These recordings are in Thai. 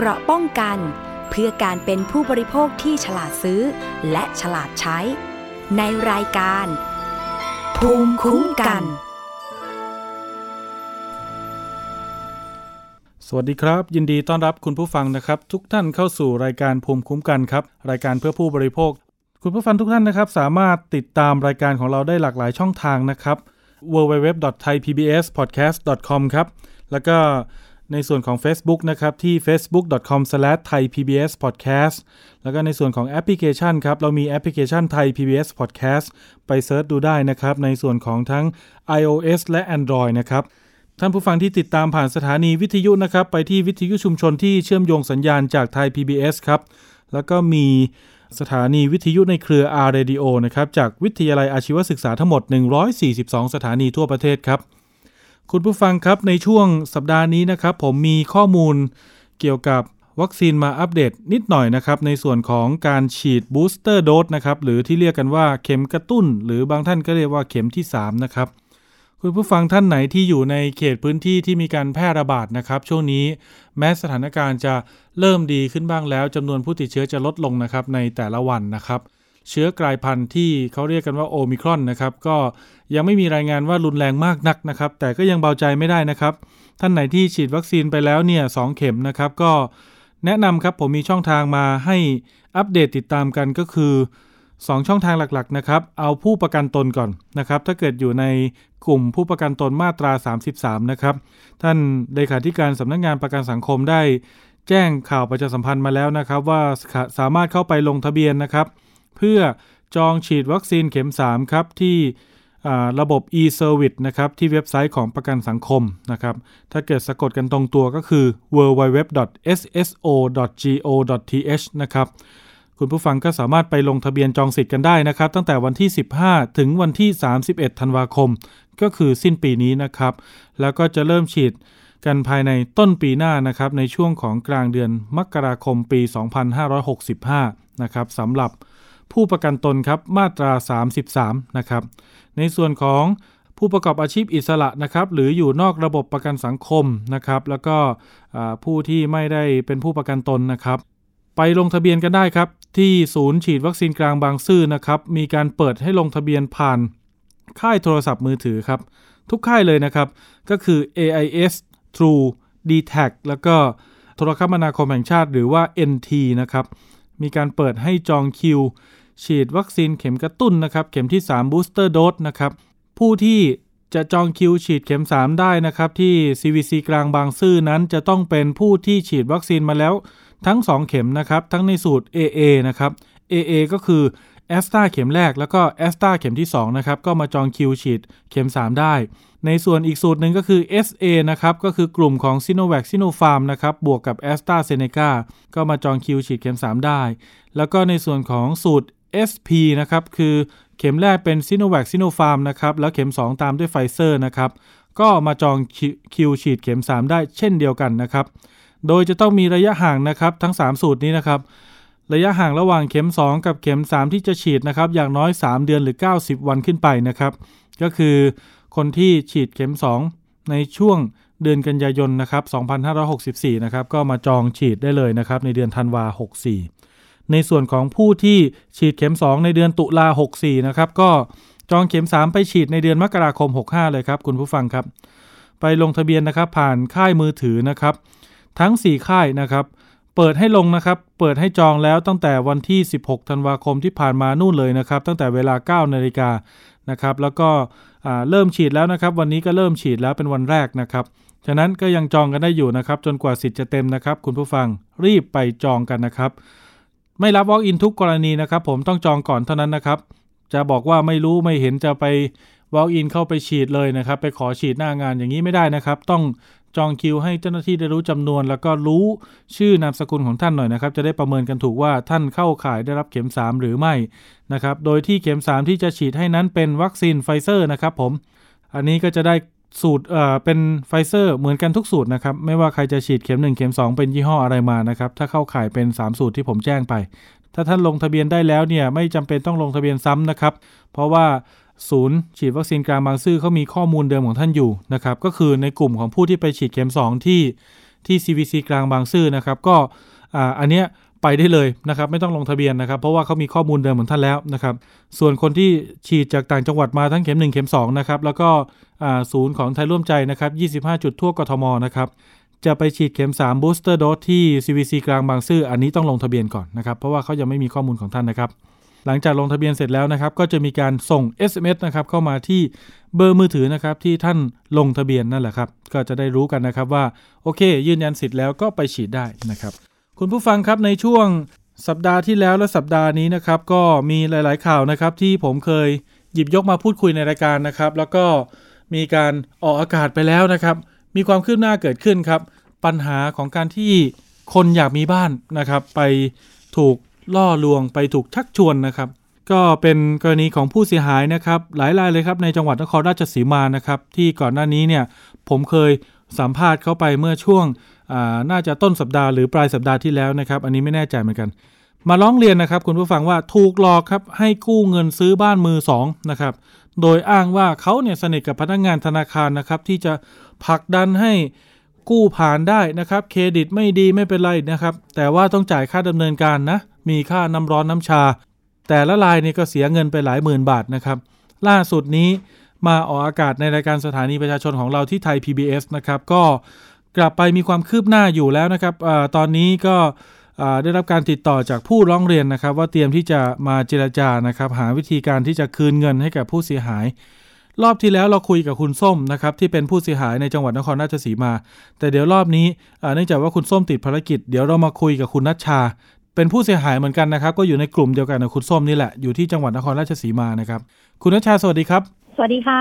เกราะป้องกัน เพื่อการเป็นผู้บริโภคที่ฉลาดซื้อ และฉลาดใช้ ในรายการ ภูมิคุ้มกัน สวัสดีครับ ยินดีต้อนรับคุณผู้ฟังนะครับ ทุกท่านเข้าสู่รายการภูมิคุ้มกันครับ รายการเพื่อผู้บริโภค คุณผู้ฟังทุกท่านนะครับ สามารถติดตามรายการของเราได้หลากหลายช่องทางนะครับ www.thaipbspodcast.com ครับแล้วก็ ในส่วนของ Facebook นะครับ ที่ facebook.com/thaipbspodcast แล้วก็ในส่วนของแอปพลิเคชันครับ เรามีแอปพลิเคชัน Thai PBS Podcast ไป search ดูได้นะครับ ในส่วนของทั้ง iOS และ Android นะครับท่านผู้ฟังที่ติดตามผ่านสถานีวิทยุนะครับ ไปที่วิทยุชุมชนที่เชื่อมโยงสัญญาณจากไทย PBS ครับ แล้วก็มีสถานีวิทยุในเครือ R Radio นะครับ จากวิทยาลัยอาชีวศึกษาทั้งหมด 142 สถานีทั่วประเทศครับ คุณผู้ฟังครับในช่วงสัปดาห์นี้นะครับ ผมมีข้อมูลเกี่ยวกับวัคซีนมาอัปเดตนิดหน่อยนะครับ ในส่วนของการฉีด booster dose นะครับ หรือที่เรียกกันว่าเข็มกระตุ้น หรือบางท่านก็เรียกว่าเข็มที่ 3 นะครับ คุณผู้ฟังท่านไหนที่อยู่ในเขตพื้นที่ที่มีการแพร่ระบาดนะครับ ช่วงนี้แม้สถานการณ์จะเริ่มดีขึ้นบ้างแล้วจำนวนผู้ติดเชื้อจะลดลงนะครับในแต่ละวันนะครับ เชื้อกลายพันธุ์ที่เขาเรียกกันว่าโอมิครอนนะครับ ก็ยังไม่มีรายงานว่ารุนแรงมากนักนะครับ แต่ก็ยังเบาใจไม่ได้นะครับ ท่านไหนที่ฉีดวัคซีนไปแล้วเนี่ยสเข็มนะครับก็แนะนำครับผมมีช่องทางมาให้อัปเดตติดตามกันก็คือ 2 ช่องทางหลักๆนะครับ เอาผู้ประกันตนก่อนนะครับ ถ้าเกิดอยู่ในกลุ่มผู้ประกันตนมาตรา 33 นะครับ ท่านเลขาธิการสำนักงงานประกันสังคมได้ แจ้งข่าวประชาสัมพันธ์มาแล้วนะครับ ว่าสามารถเข้าไปลงทะเบียนนะครับ เพื่อจองฉีดวัคซีนเข็ม 3 ครับ ที่ระบบ e-service นะครับ ที่เว็บไซต์ของประกันสังคมนะครับ ถ้าเกิดสะกดกันตรงตัวก็คือ www.sso.go.th นะครับ คุณผู้ฟังก็สามารถไปลงทะเบียนจองสิทธิ์กันได้นะครับ ตั้งแต่วันที่ 15 ถึงวันที่ 31 ธันวาคม ก็คือสิ้นปีนี้นะครับ แล้วก็จะเริ่มฉีดกันภายในต้นปีหน้านะครับในช่วงของกลางเดือนมกราคมปี 2565 นะครับสำหรับ ผู้ประกันตนครับมาตรา 33 นะครับ ในส่วนของผู้ประกอบอาชีพอิสระนะครับ หรืออยู่นอกระบบประกันสังคมนะครับ แล้วก็ผู้ที่ไม่ได้เป็นผู้ประกันตนนะครับ ไปลงทะเบียนกันได้ครับ ที่ศูนย์ฉีดวัคซีนกลางบางซื่อนะครับ มีการเปิดให้ลงทะเบียนผ่านค่ายโทรศัพท์มือถือครับ ทุกค่ายเลยนะครับ ก็คือ AIS True d t a c แล้วก็โทรคมนาคมแห่งชาติหรือว่า NT นะครับ มีการเปิดให้จองคิว ฉีดวัคซีนเข็มกระตุ้นนะครับ เข็มที่ 3 booster dose นะครับ ผู้ที่จะจองคิวฉีดเข็ม 3 ได้นะครับ ที่ CVC กลางบางซื่อนั้นจะต้องเป็นผู้ที่ฉีดวัคซีนมาแล้ว ทั้ง 2 เข็มนะครับ ทั้งในสูตร AA นะครับ AA ก็คือแอสตราเข็มแรกแล้วก็แอสตราเข็มที่ 2 นะครับ ก็มาจองคิวฉีดเข็ม 3 ได้ ในส่วนอีกสูตรหนึ่งก็คือ SA นะครับ ก็คือกลุ่มของ s i n o v a c s i n o p h a r m นะครับ บวกกับ a s t r a z เซ e c a ก็มาจองคิวฉีดเข็ม 3 ได้ แล้วก็ในส่วนของสูตร SP นะครับคือเข็มแรกเป็น s i n o v a c s i n o p h a r m นะครับแล้วเข็ม 2 ตามด้วยไฟเซอร์นะครับก็มาจองคิวฉีดเข็ม 3 ได้เช่นเดียวกันนะครับ โดยจะต้องมีระยะห่างนะครับทั้ง 3 สูตรนี้นะครับ ระยะห่างระหว่างเข็ม 2 กับเข็ม 3 ที่จะฉีดนะครับอย่างน้อย 3 เดือนหรือ 90 วันขึ้นไปนะครับ ก็คือคนที่ฉีดเข็ม 2 ในช่วงเดือนกันยายนนะครับ 2564 นะครับก็มาจองฉีดได้เลยนะครับในเดือนธันวา64 ในส่วนของผู้ที่ฉีดเข็ม 2 ในเดือนตุลา64นะครับก็จองเข็ม 3 ไปฉีดในเดือนมกราคม 65 เลยครับคุณผู้ฟังครับ ไปลงทะเบียนนะครับผ่านค่ายมือถือนะครับ ทั้ง 4 ค่ายนะครับ เปิดให้ลงนะครับเปิดให้จองแล้วตั้งแต่วันที่ 16 ธันวาคมที่ผ่านมานู่นเลยนะครับ ตั้งแต่เวลา 9 นาฬิกานะครับ แล้วก็เริ่มฉีดแล้วนะครับ วันนี้ก็เริ่มฉีดแล้วเป็นวันแรกนะครับฉะนั้นก็ยังจองกันได้อยู่นะครับ จนกว่าสิทธิ์จะเต็มนะครับ คุณผู้ฟังรีบไปจองกันนะครับ ไม่รับ walk in ทุกกรณีนะครับ ผมต้องจองก่อนเท่านั้นนะครับ จะบอกว่าไม่รู้ไม่เห็นจะไป walk in เข้าไปฉีดเลยนะครับ ไปขอฉีดหน้างานอย่างนี้ไม่ได้นะครับ ต้องจองคิวให้เจ้าหน้าที่ได้รู้จำนวน แล้วก็รู้ชื่อนามสกุลของท่านหน่อยนะครับ จะได้ประเมินกันถูกว่าท่านเข้าข่ายได้รับเข็ม 3 หรือไม่นะครับ โดยที่เข็ม 3 ที่จะฉีดให้นั้นเป็นวัคซีนไฟเซอร์นะครับ ผม อันนี้ก็จะได้ สูตรเอ่อเป็นไฟเซอร์เหมือนกันทุกสูตรนะครับ ไม่ว่าใครจะฉีดเข็ม 1 เข็ม 2 เป็นยี่ห้ออะไรมานะครับ ถ้าเข้าข่ายเป็น 3 สูตรที่ผมแจ้งไป ถ้าท่านลงทะเบียนได้แล้วเนี่ยไม่จำเป็นต้องลงทะเบียนซ้ำนะครับ เพราะว่าศูนย์ฉีดวัคซีนกลางบางซื่อเขามีข้อมูลเดิมของท่านอยู่นะครับ ก็คือในกลุ่มของผู้ที่ไปฉีดเข็ม 2 ที่ที่ CVC กลางบางซื่อนะครับ ก็อันเนี้ย ไปได้เลยนะครับไม่ต้องลงทะเบียนนะครับ เพราะว่าเขามีข้อมูลเดิมของท่านแล้วนะครับ ส่วนคนที่ฉีดจากต่างจังหวัดมาทั้งเข็ม 1 เข็ม2นะครับแล้วก็ศูนย์ของไทยร่วมใจนะครับ 25 จุดทั่วกทมนะครับจะไปฉีดเข็ม 3 booster dose ที่ CVC กลางบางซื่ออันนี้ต้องลงทะเบียนก่อนนะครับ เพราะว่าเขายังไม่มีข้อมูลของท่านนะครับ หลังจากลงทะเบียนเสร็จแล้วนะครับ ก็จะมีการส่ง SMS นะครับเข้ามาที่เบอร์มือถือนะครับที่ท่านลงทะเบียนนั่นแหละครับ ก็จะได้รู้กันนะครับว่าโอเค ยืนยันสิทธิ์แล้วก็ไปฉีดได้นะครับ คุณผู้ฟังครับในช่วงสัปดาห์ที่แล้วและสัปดาห์นี้นะครับ ก็มีหลาย ๆ ข่าวนะครับ ที่ผมเคยหยิบยกมาพูดคุยในรายการนะครับ แล้วก็มีการออกอากาศไปแล้วนะครับ มีความคืบหน้าเกิดขึ้นครับ ปัญหาของการที่คนอยากมีบ้านนะครับ ไปถูกล่อลวงไปถูกชักชวนนะครับ ก็เป็นกรณีของผู้เสียหายนะครับ หลายรายเลยครับในจังหวัดนครราชสีมานะครับ ที่ก่อนหน้านี้เนี่ยผมเคยสัมภาษณ์เขาไปเมื่อช่วง น่าจะต้นสัปดาห์หรือปลายสัปดาห์ที่แล้วนะครับ อันนี้ไม่แน่ใจเหมือนกัน มาร้องเรียนนะครับ คุณผู้ฟังว่าถูกหลอกครับให้กู้เงินซื้อบ้านมือสองนะครับ โดยอ้างว่าเขาเนี่ยสนิทกับพนักงงานธนาคารนะครับที่จะผลักดันให้กู้ผ่านได้นะครับ เครดิตไม่ดีไม่เป็นไรนะครับ แต่ว่าต้องจ่ายค่าดำเนินการนะ มีค่าน้ำร้อนน้ำชา แต่ละรายนี่ก็เสียเงินไปหลายหมื่นบาทนะครับ ล่าสุดนี้มาออกอากาศในรายการสถานีประชาชนของเราที่ไทย PBS นะครับ ก็ กลับไปมีความคืบหน้าอยู่แล้วนะครับอตอนนี้ก็ได้รับการติดต่อจากผู้ร้องเรียนนะครับ ว่าเตรียมที่จะมาเจราจานะครับ หาวิธีการที่จะคืนเงินให้กับผู้เสียหาย รอบที่แล้วเราคุยกับคุณส้มนะครับที่เป็นผู้เสียหายในจังหวัดนครราชสีมา แต่เดี๋ยวรอบนี้เนื่องจากว่าคุณส้มติดภารกิจ เดี๋ยวเรามาคุยกับคุณนัชชา เป็นผู้เสียหายเหมือนกันนะครับ ก็อยู่ในกลุ่มเดียวกันกับคุณส้มนี่แหละอยู่ที่จังหวัดนครราชสีมานะครับ คุณนัชชาสวัสดีครับ สวัสดีค่ะ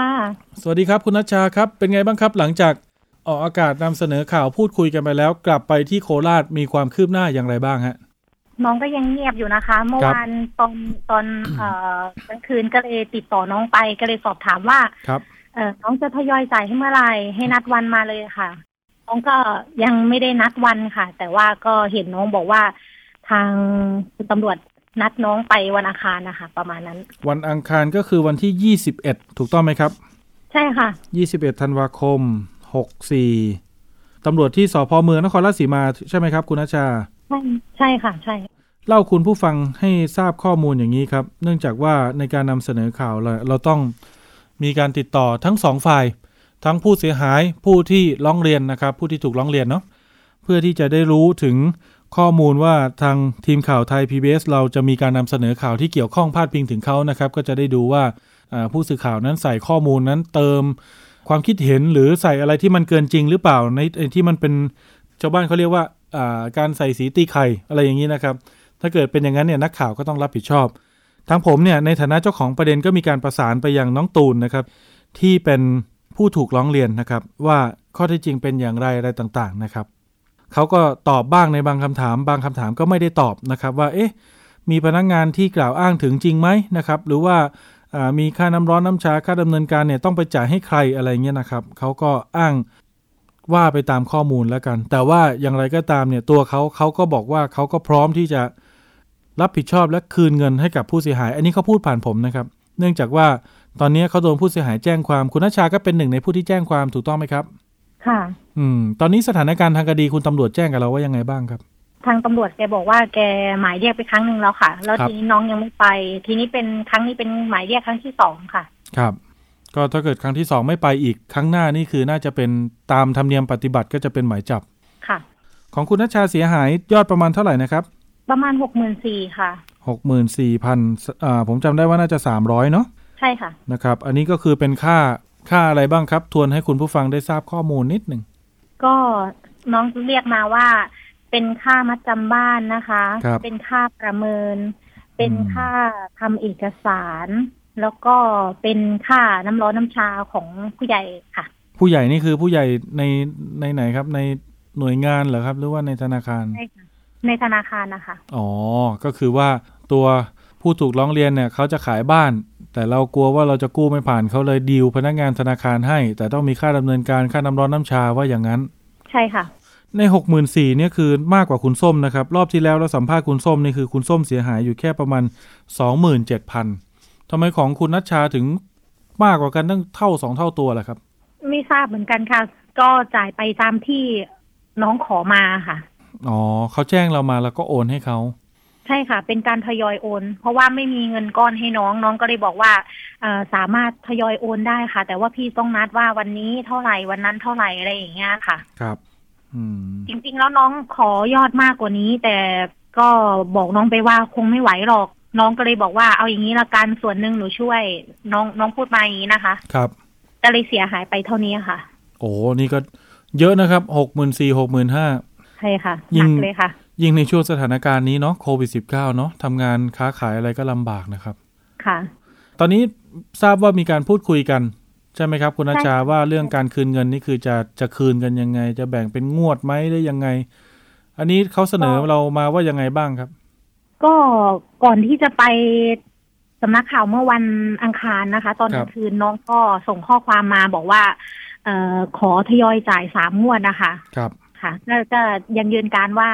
สวัสดีครับ คุณนัชชาครับเป็นไงบ้างครับ หลังจาก ออกอากาศนำเสนอข่าวพูดคุยกันไปแล้ว กลับไปที่โคราชมีความคืบหน้าอย่างไรบ้างฮะน้องก็ยังเงียบอยู่นะคะ เมื่อวานตอนตอนเอ่อกลางคืนก็เลยติดต่อน้องไปก็เลยสอบถามว่าครับเออน้องจะทยอยจ่ายให้เมื่อไหร่ให้นัดวันมาเลยค่ะ น้องก็ยังไม่ได้นัดวันค่ะ แต่ว่าก็เห็นน้องบอกว่า ทางตำรวจนัดน้องไปวันอังคารนะคะ ประมาณนั้น วันอังคารก็คือวันที่ยี่สิบเอ็ดถูกต้องไหมครับ ใช่ค่ะยี่สิบเอ็ดธันวาคม หกสี่ตำรวจที่สพเมืองนครราชสีมาใช่ไหมครับ คุณอาชา ใช่ใช่ค่ะ ใช่ เล่าคุณผู้ฟังให้ทราบข้อมูลอย่างนี้ครับ เนื่องจากว่าในการนำเสนอข่าวเราเราต้องมีการติดต่อทั้งสองฝ่าย ทั้งผู้เสียหายผู้ที่ร้องเรียนนะครับ ผู้ที่ถูกร้องเรียนเนาะเพื่อที่จะได้รู้ถึงข้อมูลว่าทางทีมข่าวไทย PBS เราจะมีการนำเสนอข่าวที่เกี่ยวข้องพาดพิงถึงเขานะครับ ก็จะได้ดูว่าผู้สื่อข่าวนั้นใส่ข้อมูลนั้นเติม ความคิดเห็นหรือใส่อะไรที่มันเกินจริงหรือเปล่าในที่มันเป็นชาวบ้านเขาเรียกว่าการใส่สีตีไข่อะไรอย่างนี้นะครับ ถ้าเกิดเป็นอย่างนั้นเนี่ยนักข่าวก็ต้องรับผิดชอบทางผมเนี่ยในฐานะเจ้าของประเด็นก็มีการประสานไปยังน้องตูนนะครับ ที่เป็นผู้ถูกร้องเรียนนะครับ ว่าข้อเท็จจริงเป็นอย่างไรอะไรต่างๆนะครับเขาก็ตอบบ้างในบางคำถาม บางคำถามก็ไม่ได้ตอบนะครับ ว่าเอ๊ะมีพนักงงานที่กล่าวอ้างถึงจริงไหมนะครับ หรือว่า มีค่าน้ำร้อนน้ำชาค่าดำเนินการเนี่ยต้องไปจ่ายให้ใครอะไรเงี้ยนะครับเขาก็อ้างว่าไปตามข้อมูลแล้วกัน แต่ว่าอย่างไรก็ตามเนี่ยตัวเขาเขาก็บอกว่าเขาก็พร้อมที่จะรับผิดชอบและคืนเงินให้กับผู้เสียหาย อันนี้เขาพูดผ่านผมนะครับ เนื่องจากว่าตอนนี้เขาโดนผู้เสียหายแจ้งความคุณนัชชาก็เป็นหนึ่งในผู้ที่แจ้งความถูกต้องไหมครับ ค่ะ อืม ตอนนี้สถานการณ์ทางคดีคุณตำรวจแจ้งกับเราว่ายังไงบ้างครับ ทางตำรวจแกบอกว่าแกหมายเรียกไปครั้งหนึ่งแล้วค่ะ แล้วทีนี้น้องยังไม่ไป ทีนี้เป็นครั้งนี้เป็นหมายเรียกครั้งที่สองค่ะ ครับ ก็ถ้าเกิดครั้งที่สองไม่ไปอีกครั้งหน้านี่คือน่าจะเป็นตามธรรมเนียมปฏิบัติก็จะเป็นหมายจับค่ะ ของคุณนัชชาเสียหายยอดประมาณเท่าไหร่นะครับ ประมาณหกหมื่นสี่ค่ะหกหมื่นสี่พันอ่าผมจำได้ว่าน่าจะสามร้อยเนาะใช่ค่ะนะครับ อันนี้ก็คือเป็นค่าค่าอะไรบ้างครับ ทวนให้คุณผู้ฟังได้ทราบข้อมูลนิดหนึ่งก็น้องเรียกมาว่า เป็นค่ามัดจำบ้านนะคะคเป็นค่าประเมิน เป็นค่าทำเอกสาร แล้วก็เป็นค่าน้ำร้อนน้ำชาของผู้ใหญ่ค่ะ ผู้ใหญ่นี่คือผู้ใหญ่ในในไหนครับในหน่วยงานเหรอครับ หรือว่าในธนาคารใช่ค่ะในธนาคารนะคะ อ๋อ ก็คือว่าตัวผู้ถูกร้องเรียนเนี่ยเขาจะขายบ้าน แต่เรากลัวว่าเราจะกู้ไม่ผ่านเขาเลยดีลพนักงานธนาคารให้ แต่ต้องมีค่าดำเนินการค่าน้ำร้อนน้ำชาว่าอย่างนั้น ใช่ค่ะ ในหกหมื่นสี่เนี่ยคือมากกว่าคุณส้มนะครับ รอบที่แล้วเราสัมภาษณ์คุณส้มนี่คือคุณส้มเสียหายอยู่แค่ประมาณสองหมื่นเจ็ดพันทำไมของคุณนัชชาถึงมากกว่ากันตั้งเท่าสองเท่าตัวล่ะครับ ไม่ทราบเหมือนกันค่ะ ก็จ่ายไปตามที่น้องขอมาค่ะ อ๋อเขาแจ้งเรามาแล้วก็โอนให้เขาใช่ค่ะ เป็นการทยอยโอน เพราะว่าไม่มีเงินก้อนให้น้องน้องก็เลยบอกว่าเอสามารถทยอยโอนได้ค่ะ แต่ว่าพี่ต้องนัดว่าวันนี้เท่าไหร่วันนั้นเท่าไหร่อะไรอย่างเงี้ยค่ะ ครับอืม จริง ๆ แล้วน้องขอยอดมากกว่านี้ แต่ก็บอกน้องไปว่าคงไม่ไหวหรอก น้องก็เลยบอกว่าเอาอย่างนี้ละกันส่วนหนึ่งหนูช่วย น้องน้องพูดมาอย่างนี้นะคะ ครับก็เลยเสียหายไปเท่านี้ค่ะ โอ้นี่ก็เยอะนะครับหกหมื่นสี่หกหมื่นห้าใช่ค่ะหนักเลยค่ะ ยิ่งในช่วงสถานการณ์นี้เนาะโควิด -19 เนาะทำงานค้าขายอะไรก็ลำบากนะครับ ค่ะ ตอนนี้ทราบว่ามีการพูดคุยกัน ใช่ไหมครับ คุณอาจารย์ว่าเรื่องการคืนเงินนี่คือจะจะคืนกันยังไง จะแบ่งเป็นงวดไหมหรือยังไง อันนี้เขาเสนอเรามาว่ายังไงบ้างครับ ก็ก่อนที่จะไปสำนักข่าวเมื่อวันอังคารนะคะ ตอนกลางคืนน้องก็ส่งข้อความมาบอกว่า เออขอทยอยจ่ายสามงวดนะคะ ครับค่ะแล้วก็ยังยืนการว่า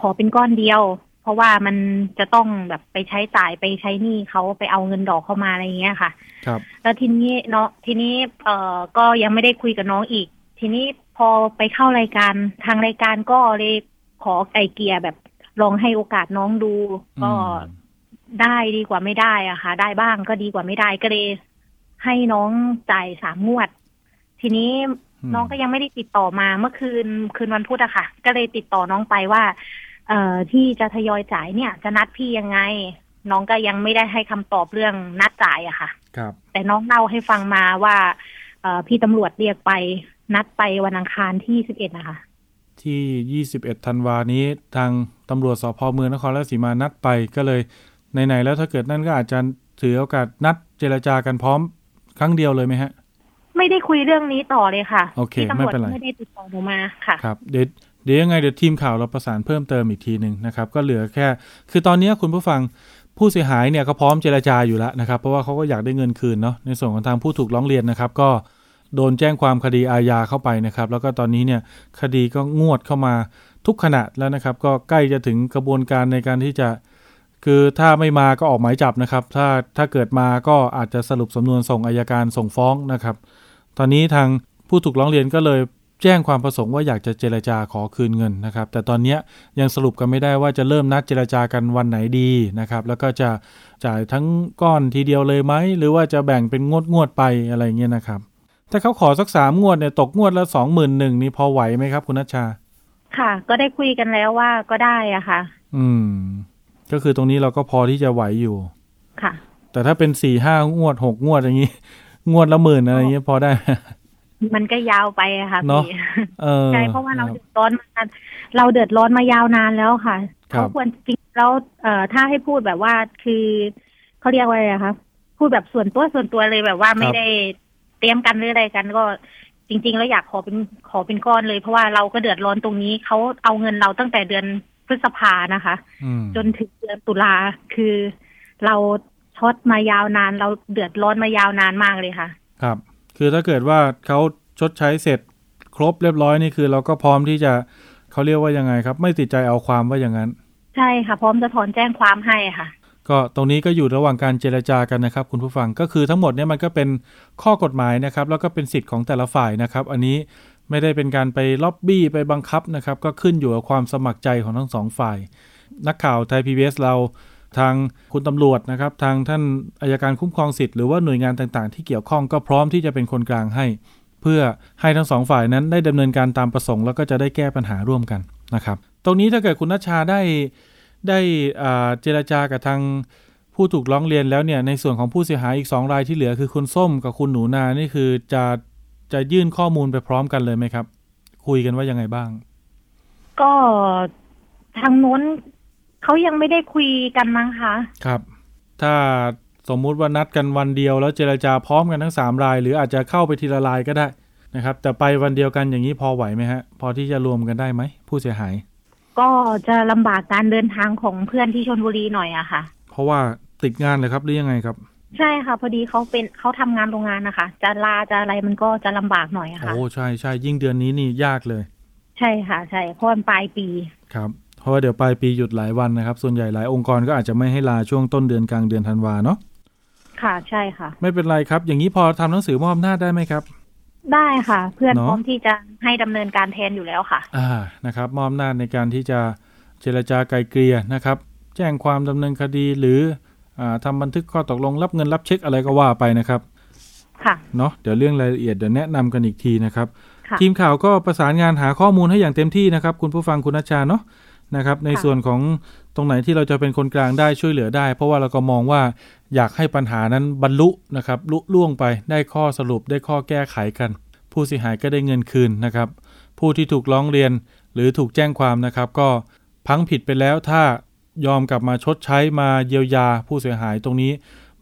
ขอเป็นก้อนเดียว เพราะว่ามันจะต้องแบบไปใช้จ่ายไปใช้หนี้เขาไปเอาเงินดอกเข้ามาอะไรเงี้ยค่ะ ครับ แล้วทีนี้เนาะทีนี้เอ่อก็ยังไม่ได้คุยกับน้องอีก ทีนี้พอไปเข้ารายการทางรายการก็เลยขอไก่เกียร์แบบลองให้โอกาสน้องดู ก็ได้ดีกว่าไม่ได้อะค่ะ ได้บ้างก็ดีกว่าไม่ได้ก็เลยให้น้องจ่ายสามงวด ทีนี้น้องก็ยังไม่ได้ติดต่อมาเมื่อคืนคืนวันพุธอะค่ะ ก็เลยติดต่อน้องไปว่า เอ่อที่จะทยอยจ่ายเนี่ย จะนัดพี่ยังไง น้องก็ยังไม่ได้ให้คำตอบเรื่องนัดจ่ายอะค่ะ ครับ แต่น้องเล่าให้ฟังมาว่าเอ่อพี่ตำรวจเรียกไปนัดไปวันอังคารที่สิบเอ็ดนะคะ ที่ยี่สิบเอ็ดธันวานี้ทางตำรวจสพเมืองนครราชสีมานัดไปก็เลยไหนๆแล้วถ้าเกิดนั่นก็อาจจะถือโอกาสนัดเจรจากันพร้อมครั้งเดียวเลยไหมฮะ ไม่ได้คุยเรื่องนี้ต่อเลยค่ะ โอเค ไม่เป็นไรไม่ได้ติดต่อหนูมาค่ะ ครับ เดี๋ยว เดี๋ยวยังไงเดี๋ยวทีมข่าวเราประสานเพิ่มเติมอีกทีหนึ่งนะครับ ก็เหลือแค่ คือตอนนี้คุณผู้ฟังผู้เสียหายเนี่ยก็พร้อมเจราจาอยู่แล้วนะครับ เพราะว่าเขาก็อยากได้เงินคืนเนาะในส่วนของทางผู้ถูกร้องเรียนนะครับ ก็โดนแจ้งความคดีอาญาเข้าไปนะครับ แล้วก็ตอนนี้เนี่ยคดีก็งวดเข้ามาทุกขณะแล้วนะครับ ก็ใกล้จะถึงกระบวนการในการที่จะ คือถ้าไม่มาก็ออกหมายจับนะครับ ถ้าถ้าเกิดมาก็อาจจะสรุปสำนวนส่งอายการส่งฟ้องนะครับ ตอนนี้ทางผู้ถูกร้องเรียนก็เลย แจ้งความประสงค์ว่าอยากจะเจรจาขอคืนเงินนะครับ แต่ตอนนี้ยังสรุปกันไม่ได้ว่าจะเริ่มนัดเจรจากันวันไหนดีนะครับ แล้วก็จะจ่ายทั้งก้อนทีเดียวเลยไหมหรือว่าจะแบ่งเป็นงวดงวดไปอะไรเงี้ยนะครับ ถ้าเขาขอสักสามงวดเนี่ยตกงวดละสองหมื่นหนึ่งนี่พอไหวไหมครับ คุณนัชชา ค่ะ ก็ได้คุยกันแล้วว่าก็ได้อะค่ะ อืม ก็คือตรงนี้เราก็พอที่จะไหวอยู่ค่ะ แต่ถ้าเป็นสี่ห้างวดหกงวดอย่างนี้ งวดละหมื่นอะไรเงี้ยพอได้ มันก็ยาวไปอะค่ะพี่ใช่เพราะว่าเราเดือดร้อนมาเราเดือดร้อนมายาวนานแล้วค่ะเขาควรจริงแล้วเอ่อถ้าให้พูดแบบว่าคือเขาเรียกว่าอะไรคะพูดแบบส่วนตัวส่วนตัวเลยแบบว่าไม่ได้เตรียมกันหรืออะไรกันก็จริง ๆ แล้วอยากขอเป็นขอเป็นก้อนเลยเพราะว่าเราก็เดือดร้อนตรงนี้เขาเอาเงินเราตั้งแต่เดือนพฤษภานะคะ จนถึงเดือนตุลาคือเราช็อตมายาวนาน เราเดือดร้อนมายาวนานมากเลยค่ะ ครับ คือถ้าเกิดว่าเขาชดใช้เสร็จครบเรียบร้อยนี่คือเราก็พร้อมที่จะเขาเรียกว่ายังไงครับ ไม่ติดใจเอาความว่าอย่างนั้น ใช่ค่ะ พร้อมจะถอนแจ้งความให้ค่ะ ก็ตรงนี้ก็อยู่ระหว่างการเจรจากันนะครับ คุณผู้ฟังก็คือทั้งหมดเนี่ยมันก็เป็นข้อกฎหมายนะครับ แล้วก็เป็นสิทธิ์ของแต่ละฝ่ายนะครับ อันนี้ไม่ได้เป็นการไปล็อบบี้ไปบังคับนะครับ ก็ขึ้นอยู่กับความสมัครใจของทั้งสองฝ่าย นักข่าวไทยพีบีเรา ทางคุณตำรวจนะครับ ทางท่านอายการคุ้มครองสิทธิ์หรือว่าหน่วยงานต่างๆ ที่เกี่ยวข้องก็พร้อมที่จะเป็นคนกลางให้ เพื่อให้ทั้งสองฝ่ายนั้นได้ดำเนินการตามประสงค์แล้วก็จะได้แก้ปัญหาร่วมกันนะครับ ตรงนี้ถ้าเกิดคุณนัชชาได้ได้เจรจากับทางผู้ถูกร้องเรียนแล้วเนี่ยในส่วนของผู้เสียหายอีก 2 รายที่เหลือคือคุณส้มกับคุณหนูนานี่คือจะจะยื่นข้อมูลไปพร้อมกันเลยไหมครับ คุยกันว่ายังไงบ้าง ก็ทางนู้น เขายังไม่ได้คุยกันมั้งคะ ครับ ถ้าสมมุติว่านัดกันวันเดียวแล้วเจรจาพร้อมกันทั้งสามราย หรืออาจจะเข้าไปทีละรายก็ได้นะครับ แต่ไปวันเดียวกันอย่างนี้พอไหวไหมฮะ พอที่จะรวมกันได้ไหมผู้เสียหาย ก็จะลำบากการเดินทางของเพื่อนที่ชนบุรีหน่อยอะค่ะ เพราะว่าติดงานเลยครับหรือยังไงครับ ใช่ค่ะ พอดีเขาเป็นเขาทำงานโรงงานนะคะ จะลาจะอะไรมันก็จะลำบากหน่อยอะค่ะ โอ้ใช่ใช่ยิ่งเดือนนี้นี่ยากเลย ใช่ค่ะ ใช่เพราะมันปลายปีครับ ราะว่าเดี๋ยวปลายปีหยุดหลายวันนะครับ ส่วนใหญ่หลายองค์กรก็อาจจะไม่ให้ลาช่วงต้นเดือนกลางเดือนธันวาเนาะค่ะใช่ค่ะ ไม่เป็นไรครับ อย่างนี้พอทำหนังสือมอบอำนาจได้ไหมครับ ได้ค่ะ เพื่อนพร้อมที่จะให้ดำเนินการแทนอยู่แล้วค่ะ อ่านะครับ มอบอำนาจในการที่จะเจรจาไกลเกลี่ยนะครับ แจ้งความดำเนินคดีหรืออทำบันทึกข้อตกลงรับเงินรับเช็คอะไรก็ว่าไปนะครับ ค่ะเนาะเดี๋ยวเรื่องรายละเอียดเดี๋ยวแนะนำกันอีกทีนะครับ ทีมข่าวก็ประสานงานหาข้อมูลให้อย่างเต็มที่นะครับ คุณผู้ฟังคุณอาชาเนาะ นะครับ ในส่วนของตรงไหนที่เราจะเป็นคนกลางได้ช่วยเหลือได้ เพราะว่าเราก็มองว่าอยากให้ปัญหานั้นบรรลุนะครับลุล่วงไปได้ข้อสรุปได้ข้อแก้ไขกัน ผู้เสียหายก็ได้เงินคืนนะครับ ผู้ที่ถูกร้องเรียนหรือถูกแจ้งความนะครับ ก็พังผิดไปแล้วถ้ายอมกลับมาชดใช้มาเยียวยาผู้เสียหายตรงนี้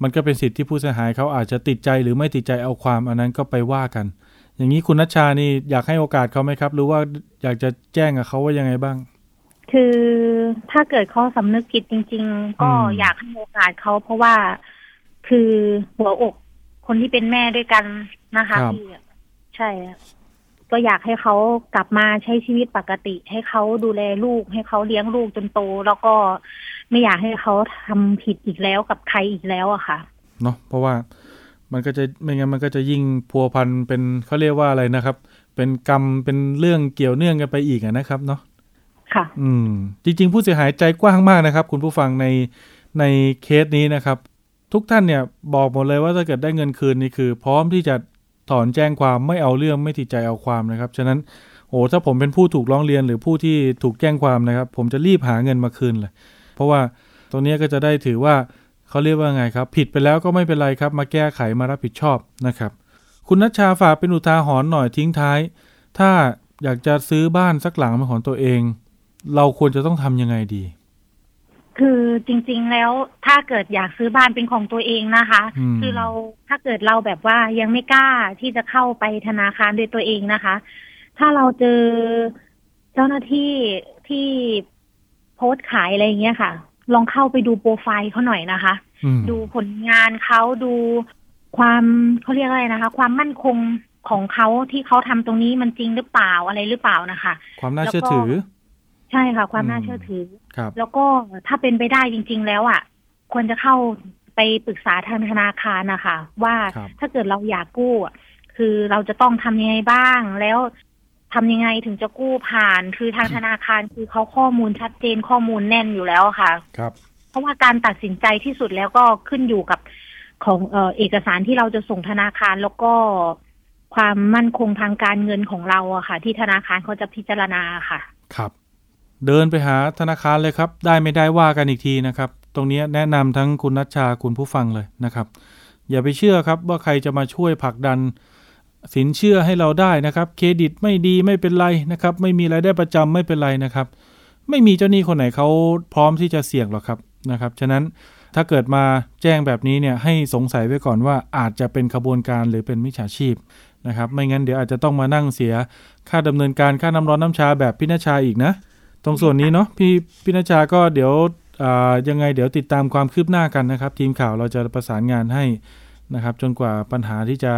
มันก็เป็นสิทธิ์ที่ผู้เสียหายเขาอาจจะติดใจหรือไม่ติดใจเอาความอันนั้นก็ไปว่ากัน อย่างนี้คุณนัชชานี่อยากให้โอกาสเขาไหมครับ หรือว่าอยากจะแจ้งกับเขาว่ายังไงบ้าง คือถ้าเกิดเขาสำนึกผิดจริง ๆ ก็อยากให้โอกาสเขาเพราะว่าคือหัวอกคนที่เป็นแม่ด้วยกันนะคะพี่ใช่ ก็อยากให้เขากลับมาใช้ชีวิตปกติ ให้เขาดูแลลูก ให้เขาเลี้ยงลูกจนโต แล้วก็ไม่อยากให้เขาทำผิดอีกแล้วกับใครอีกแล้วอะค่ะ เนาะเพราะว่ามันก็จะไม่งั้นมันก็จะยิ่งพัวพันเป็นเขาเรียกว่าอะไรนะครับ เป็นกรรมเป็นเรื่องเกี่ยวเนื่องกันไปอีกนะครับ เนาะ ค่ะ อืม จริง ๆ ผู้เสียหายใจกว้างมากนะครับ คุณผู้ฟังในในเคสนี้นะครับ ทุกท่านเนี่ยบอกหมดเลยว่าถ้าเกิดได้เงินคืนนี่คือ พร้อมที่จะถอนแจ้งความไม่เอาเรื่องไม่ติดใจเอาความนะครับ ฉะนั้นโอ้ถ้าผมเป็นผู้ถูกร้องเรียนหรือผู้ที่ถูกแจ้งความนะครับ ผมจะรีบหาเงินมาคืนเลย เพราะว่าตรงนี้ก็จะได้ถือว่าเขาเรียกว่าไงครับ ผิดไปแล้วก็ไม่เป็นไรครับ มาแก้ไขมารับผิดชอบนะครับ คุณนัชชาฝากเป็นอุทาหรณ์หน่อยทิ้งท้าย ถ้าอยากจะซื้อบ้านสักหลังเป็นของตัวเอง เราควรจะต้องทำยังไงดี คือจริง ๆ แล้วถ้าเกิดอยากซื้อบ้านเป็นของตัวเองนะคะ คือเราถ้าเกิดเราแบบว่ายังไม่กล้าที่จะเข้าไปธนาคารด้วยตัวเองนะคะ ถ้าเราเจอเจ้าหน้าที่ที่โพสต์ขายอะไรเงี้ยค่ะ ลองเข้าไปดูโปรไฟล์เขาหน่อยนะคะ ดูผลงานเขาดูความเขาเรียกอะไรนะคะ ความมั่นคงของเขาที่เขาทำตรงนี้มันจริงหรือเปล่าอะไรหรือเปล่านะคะ ความน่าเชื่อถือ ใช่ค่ะ ความน่าเชื่อถือครับแล้วก็ถ้าเป็นไปได้จริง ๆ แล้วอะ ควรจะเข้าไปปรึกษาทางธนาคารนะคะ ว่าถ้าเกิดเราอยากกู้คือเราจะต้องทำยังไงบ้าง แล้วทำยังไงถึงจะกู้ผ่าน คือทางธนาคารคือเขาข้อมูลชัดเจนข้อมูลแน่นอยู่แล้วค่ะ ครับ เพราะว่าการตัดสินใจที่สุดแล้วก็ขึ้นอยู่กับของเออเอกสารที่เราจะส่งธนาคารแล้วก็ความมั่นคงทางการเงินของเราอะค่ะ ที่ธนาคารเขาจะพิจารณาค่ะ ครับ เดินไปหาธนาคารเลยครับ ได้ไม่ได้ว่ากันอีกทีนะครับ ตรงนี้แนะนำทั้งคุณนัชชาคุณผู้ฟังเลยนะครับ อย่าไปเชื่อครับว่าใครจะมาช่วยผลักดัน สินเชื่อให้เราได้นะครับ เครดิตไม่ดีไม่เป็นไรนะครับ ไม่มีรายได้ประจำไม่เป็นไรนะครับ ไม่มีเจ้าหนี้คนไหนเขาพร้อมที่จะเสี่ยงหรอกครับนะครับ ฉะนั้นถ้าเกิดมาแจ้งแบบนี้เนี่ยให้สงสัยไว้ก่อนว่าอาจจะเป็นขบวนการหรือเป็นมิจฉาชีพนะครับ ไม่งั้นเดี๋ยวอาจจะต้องมานั่งเสีย ค่าดำเนินการค่าน้ำร้อนน้ำชาแบบพินาชาอีกนะ ตรงส่วนนี้เนาะพี่พินาจาก็เดี๋ยวยังไงเดี๋ยวติดตามความคืบหน้ากันนะครับ ทีมข่าวเราจะประสานงานให้นะครับ จนกว่าปัญหาที่จะ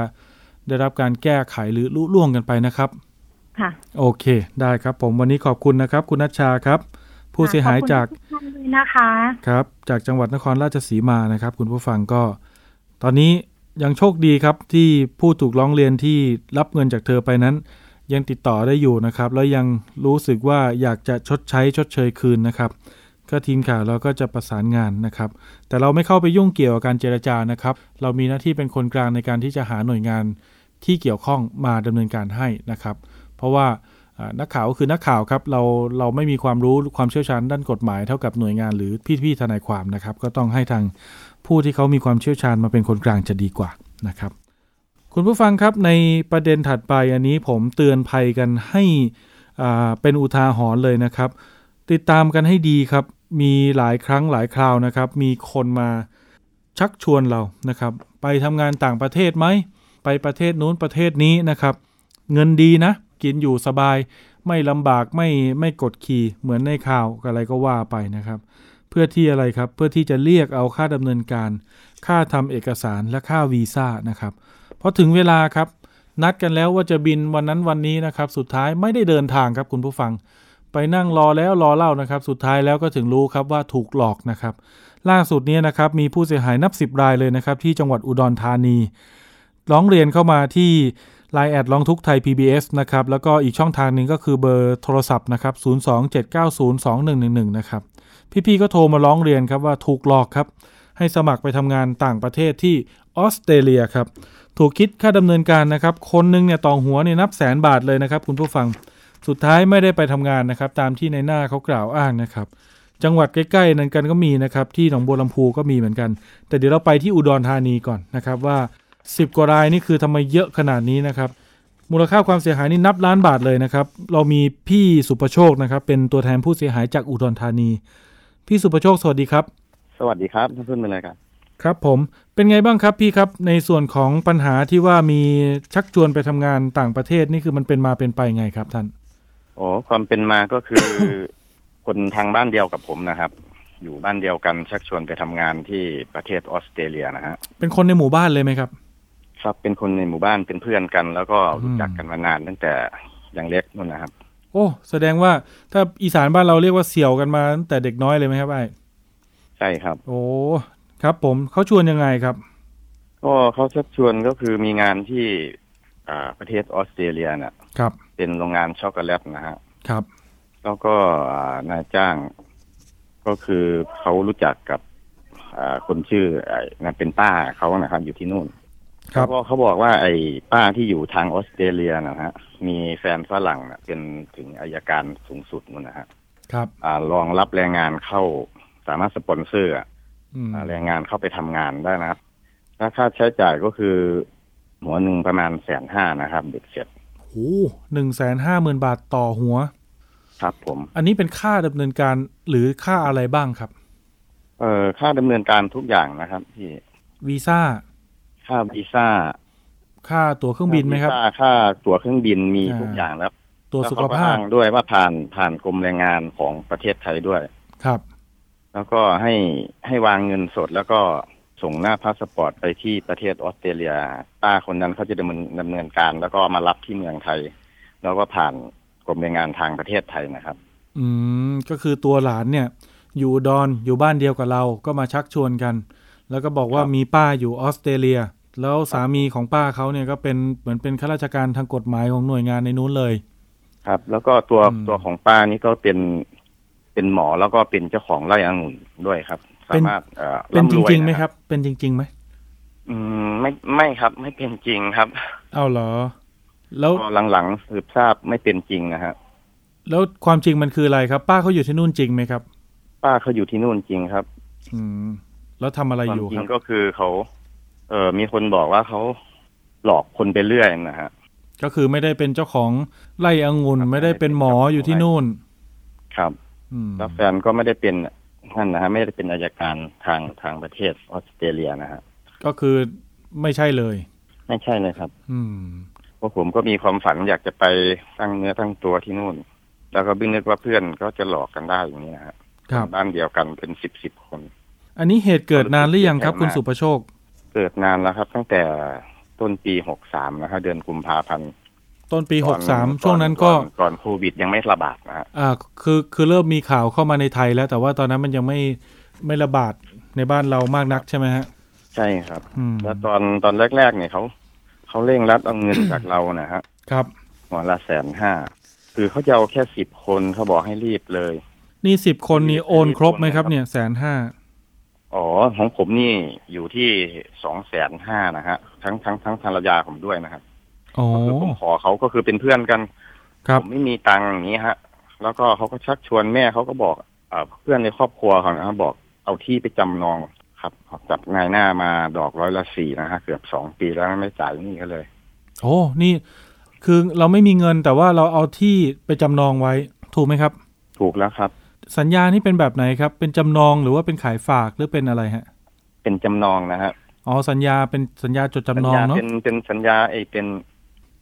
ได้รับการแก้ไขหรือลุล่วงกันไปนะครับ ค่ะ โอเค ได้ครับ ผมวันนี้ขอบคุณนะครับ คุณนัชชาครับ ผู้เสียหายจากนะคะครับ จากจังหวัดนครราชสีมานะครับ คุณผู้ฟังก็ ตอนนี้ยังโชคดีครับที่ผู้ถูกร้องเรียนที่รับเงินจากเธอไปนั้น ยังติดต่อได้อยู่นะครับ แล้วยังรู้สึกว่าอยากจะชดใช้ชดเชยคืนนะครับ ก็ทีมข่าวเราก็จะประสานงานนะครับ แต่เราไม่เข้าไปยุ่งเกี่ยวกับการเจรจานะครับ เรามีหน้าที่เป็นคนกลางในการที่จะหาหน่วยงานที่เกี่ยวข้องมาดำเนินการให้นะครับ เพราะว่านักข่าวก็คือนักข่าวครับเราเราไม่มีความรู้ความเชี่ยวชาญด้านกฎหมายเท่ากับหน่วยงานหรือพี่ๆทนายความนะครับ ก็ต้องให้ทางผู้ที่เขามีความเชี่ยวชาญมาเป็นคนกลางจะดีกว่านะครับ คุณผู้ฟังครับในประเด็นถัดไปอันนี้ผมเตือนภัยกันให้เป็นอุทาหรณ์เลยนะครับ ติดตามกันให้ดีครับ มีหลายครั้งหลายคราวนะครับ มีคนมาชักชวนเรานะครับ ไปทำงานต่างประเทศไหมไปประเทศนู้นประเทศนี้นะครับ เงินดีนะ กินอยู่สบายไม่ลำบากไม่ไม่กดขี่เหมือนในข่าวอะไรก็ว่าไปนะครับ เพื่อที่อะไรครับเพื่อที่จะเรียกเอาค่าดำเนินการ ค่าทำเอกสารและค่าวีซ่านะครับ พอถึงเวลาครับ นัดกันแล้วว่าจะบินวันนั้นวันนี้นะครับ สุดท้ายไม่ได้เดินทางครับคุณผู้ฟัง ไปนั่งรอแล้วรอเล่านะครับ สุดท้ายแล้วก็ถึงรู้ครับว่าถูกหลอกนะครับ ล่าสุดนี้นะครับมีผู้เสียหายนับสิบรายเลยนะครับ ที่จังหวัดอุดรธานีร้องเรียนเข้ามาที่ Line แอดลองทุกไทย PBS นะครับ แล้วก็อีกช่องทางหนึ่งก็คือเบอร์โทรศัพท์นะครับ 027902111 นะครับ พี่ๆก็โทรมาร้องเรียนครับว่าถูกหลอกครับ ให้สมัครไปทำงานต่างประเทศที่ ออสเตรเลียครับ ถูกคิดค่าดำเนินการนะครับ คนหนึงเนี่ยต่อหัวเนี่ยนับแสนบาทเลยนะครับ คุณผู้ฟังสุดท้ายไม่ได้ไปทำงานนะครับ ตามที่ในหน้าเขากล่าวอ้างนะครับจังหวัดใกล้ๆนั้นกันก็มีนะครับที่หนองบัวลำพูก็มีเหมือนกัน แต่เดี๋ยวเราไปที่อุดรธานีก่อนนะครับว่า 10 กว่ารายนี่คือทำไมเยอะขนาดนี้นะครับ มูลค่าความเสียหายนี่นับล้านบาทเลยนะครับ เรามีพี่สุประโชคนะครับ เป็นตัวแทนผู้เสียหายจากอุดรธานี พี่สุประโชคสวัสดีครับ สวัสดีครับท่านเพื่อนเป็นไรกันครับผม เป็นไงบ้างครับพี่ครับในส่วนของปัญหาที่ว่ามีชักชวนไปทำงานต่างประเทศนี่คือมันเป็นมาเป็นไปไงครับท่านโอ้ความเป็นมาก็คือ คนทางบ้านเดียวกับผมนะครับ อยู่บ้านเดียวกันชักชวนไปทำงานที่ประเทศออสเตรเลียนะฮะเป็นคนในหมู่บ้านเลยไหมครับ ครับเป็นคนในหมู่บ้านเป็นเพื่อนกัน แล้วก็รู้อืมจักกันมานานตั้งแต่ยังเล็กนู่นนะครับ โอ้ แสดงว่าถ้าอีสานบ้านเราเรียกว่าเสี่ยวกันมาตั้งแต่เด็กน้อยเลยไหมครับไอ้ใช่ครับ โอ้ ครับผมเขาชวนยังไงครับ ก็เขาชักชวนก็คือมีงานที่อ่าประเทศออสเตรเลียน่ะ ครับ เป็นโรงงานช็อกโกแลตนะฮะครับ แล้วก็อ่านายจ้างก็คือเขารู้จักกับอ่าคนชื่อไอ้นั่นเป็นป้าเขานะครับ อยู่ที่นู่นครับเขาบอกเขาบอกว่าไอ้ป้าที่อยู่ทางออสเตรเลียนะฮะ มีแฟนฝรั่งนะเป็นถึงอายการสูงสุดนู่นนะฮะครับ อ่ารองรับแรงงานเข้าสามารถสปอนเซอร์อะอืมอ่า แรงงานเข้าไปทำงานได้นะครับถ้าค่าใช้จ่ายก็คือ หัวหนึ่งประมาณแสนห้านะครับ เด็กเสร็จโอ้หนึ่งแสนห้าหมื่นบาทต่อหัว ครับผม อันนี้เป็นค่าดำเนินการหรือค่าอะไรบ้างครับ เอ่อค่าดำเนินการทุกอย่างนะครับที่วีซ่า ค่าวีซ่า ค่าตั๋วเครื่องบินไหมครับ ค่าค่าตั๋วเครื่องบินมีอ่าทุกอย่างแล้วตัวแล้วสุขเขาก็ภาพอ้างด้วยว่าผ่านผ่านกรมแรงงานของประเทศไทยด้วย ครับ แล้วก็ให้ให้วางเงินสดแล้วก็ส่งหน้าพาสปอร์ตไปที่ประเทศออสเตรเลีย ป้าคนนั้นเขาจะดำเนินดำเนินการ แล้วก็มารับที่เมืองไทย แล้วก็ผ่านกรมแรงงานทางประเทศไทยนะครับ อืมก็คือตัวหลานเนี่ย อยู่อุดอนอยู่บ้านเดียวกับเราก็มาชักชวนกัน แล้วก็บอกว่าครับมีป้าอยู่ออสเตรเลีย แล้วสามีของป้าเขาเนี่ยก็เป็นเหมือนเป็นข้าราชการทางกฎหมายของหน่วยงานในนู้นเลย ครับ แล้วก็ตัวอืมตัวของป้านี่ก็เป็น เป็นหมอแล้วก็เป็นเจ้าของไร่องุ่นด้วยครับ สามารถเอ่อเป็นจำวริงๆไหมนะครับ เป็นจริงๆไหมอืมไม่ไม่ครับ ไม่เป็นจริงครับ เอาเหรอ แล้วก็หลังๆสืบทราบไม่เป็นจริงนะฮะแล้วความจริงมันคืออะไรครับ ป้าเขาอยู่ที่นู่นจริงไหมครับ ป้าเขาอยู่ที่นู่นจริงครับ อืม แล้วทำอะไรควาอมยู่จริครังบก็คือเขา เออมีคนบอกว่าเขาหลอกคนไปเรื่อยนะฮะก็คือไม่ได้เป็นเจ้าของไร่องุ่นครับไม่ได้เป็นหมออยู่ที่นู่น ครับอืม แล้วแฟนก็ไม่ได้เป็นท่านนะฮะไม่ได้เป็นอายการทางทางประเทศออสเตรเลียนะฮะก็คือไม่ใช่เลย ไม่ใช่เลยครับ อืมเพราะผมก็มีความฝันอยากจะไปตั้งเนื้อตั้งตัวที่นู่น แล้วก็ไม่นึกว่าเพื่อนก็จะหลอกกันได้อย่างนี้นะฮะครับบ้านเดียวกันเป็นสิบสิบคน อันนี้เหตุเกิดนานหรือยังครับ คุณสุประโชค เกิดนานแล้วครับ ตั้งแต่ต้นปีหกสามนะฮะเดือนกุมภาพันธ์ ต้นปีก่หอนกสามก่อช่วงนั้นก็ก่อก่อนโควิดยังไม่ระบาดนะฮะอ่าคือคือเริ่มมีข่าวเข้ามาในไทยแล้ว แต่ว่าตอนนั้นมันยังไม่ไม่ระบาดในบ้านเรามากนักใช่ไหมฮะ ใช่ครับอืมแล้วตอนตอนแรก ๆ เนี่ยเขาเขาเร่งรัดเอาเงินจากเรานะฮะครับหัวละแสนห้าคือเขาจะเอาแค่สิบคนเขาบอกให้รีบเลย นี่สิบคนนี่โอนครบไหมครับ เนี่ยแสนห้าอ๋อของผมนี่อยู่ที่สองแสนห้านะฮะทั้งทั้งทั้งภรรยาผมด้วยนะครับโอ้ ก็คือผมขอเขาก็คือเป็นเพื่อนกันครับผมไม่มีตังค์อย่างนี้ฮะ แล้วก็เขาก็ชักชวนแม่เขาก็บอกเอ่อเพื่อนในครอบครัวเขานะครับบอกเอาที่ไปจำนองครับจับนายหน้ามาดอกร้อยละสี่นะฮะเกือบสองปีแล้วไม่จ่ายหนี่ก็เลย โอ้นี่คือเราไม่มีเงินแต่ว่าเราเอาที่ไปจำนองไว้ ถูกไหมครับ ถูกแล้วครับ สัญญานี่เป็นแบบไหนครับ เป็นจำนองหรือว่าเป็นขายฝากหรือเป็นอะไรฮะ เป็นจำนองนะฮะอ๋อสัญญาเป็นสัญญาจดสัญจำนองญาเนาะเป็นเป็นสัญญาไอ้เป็น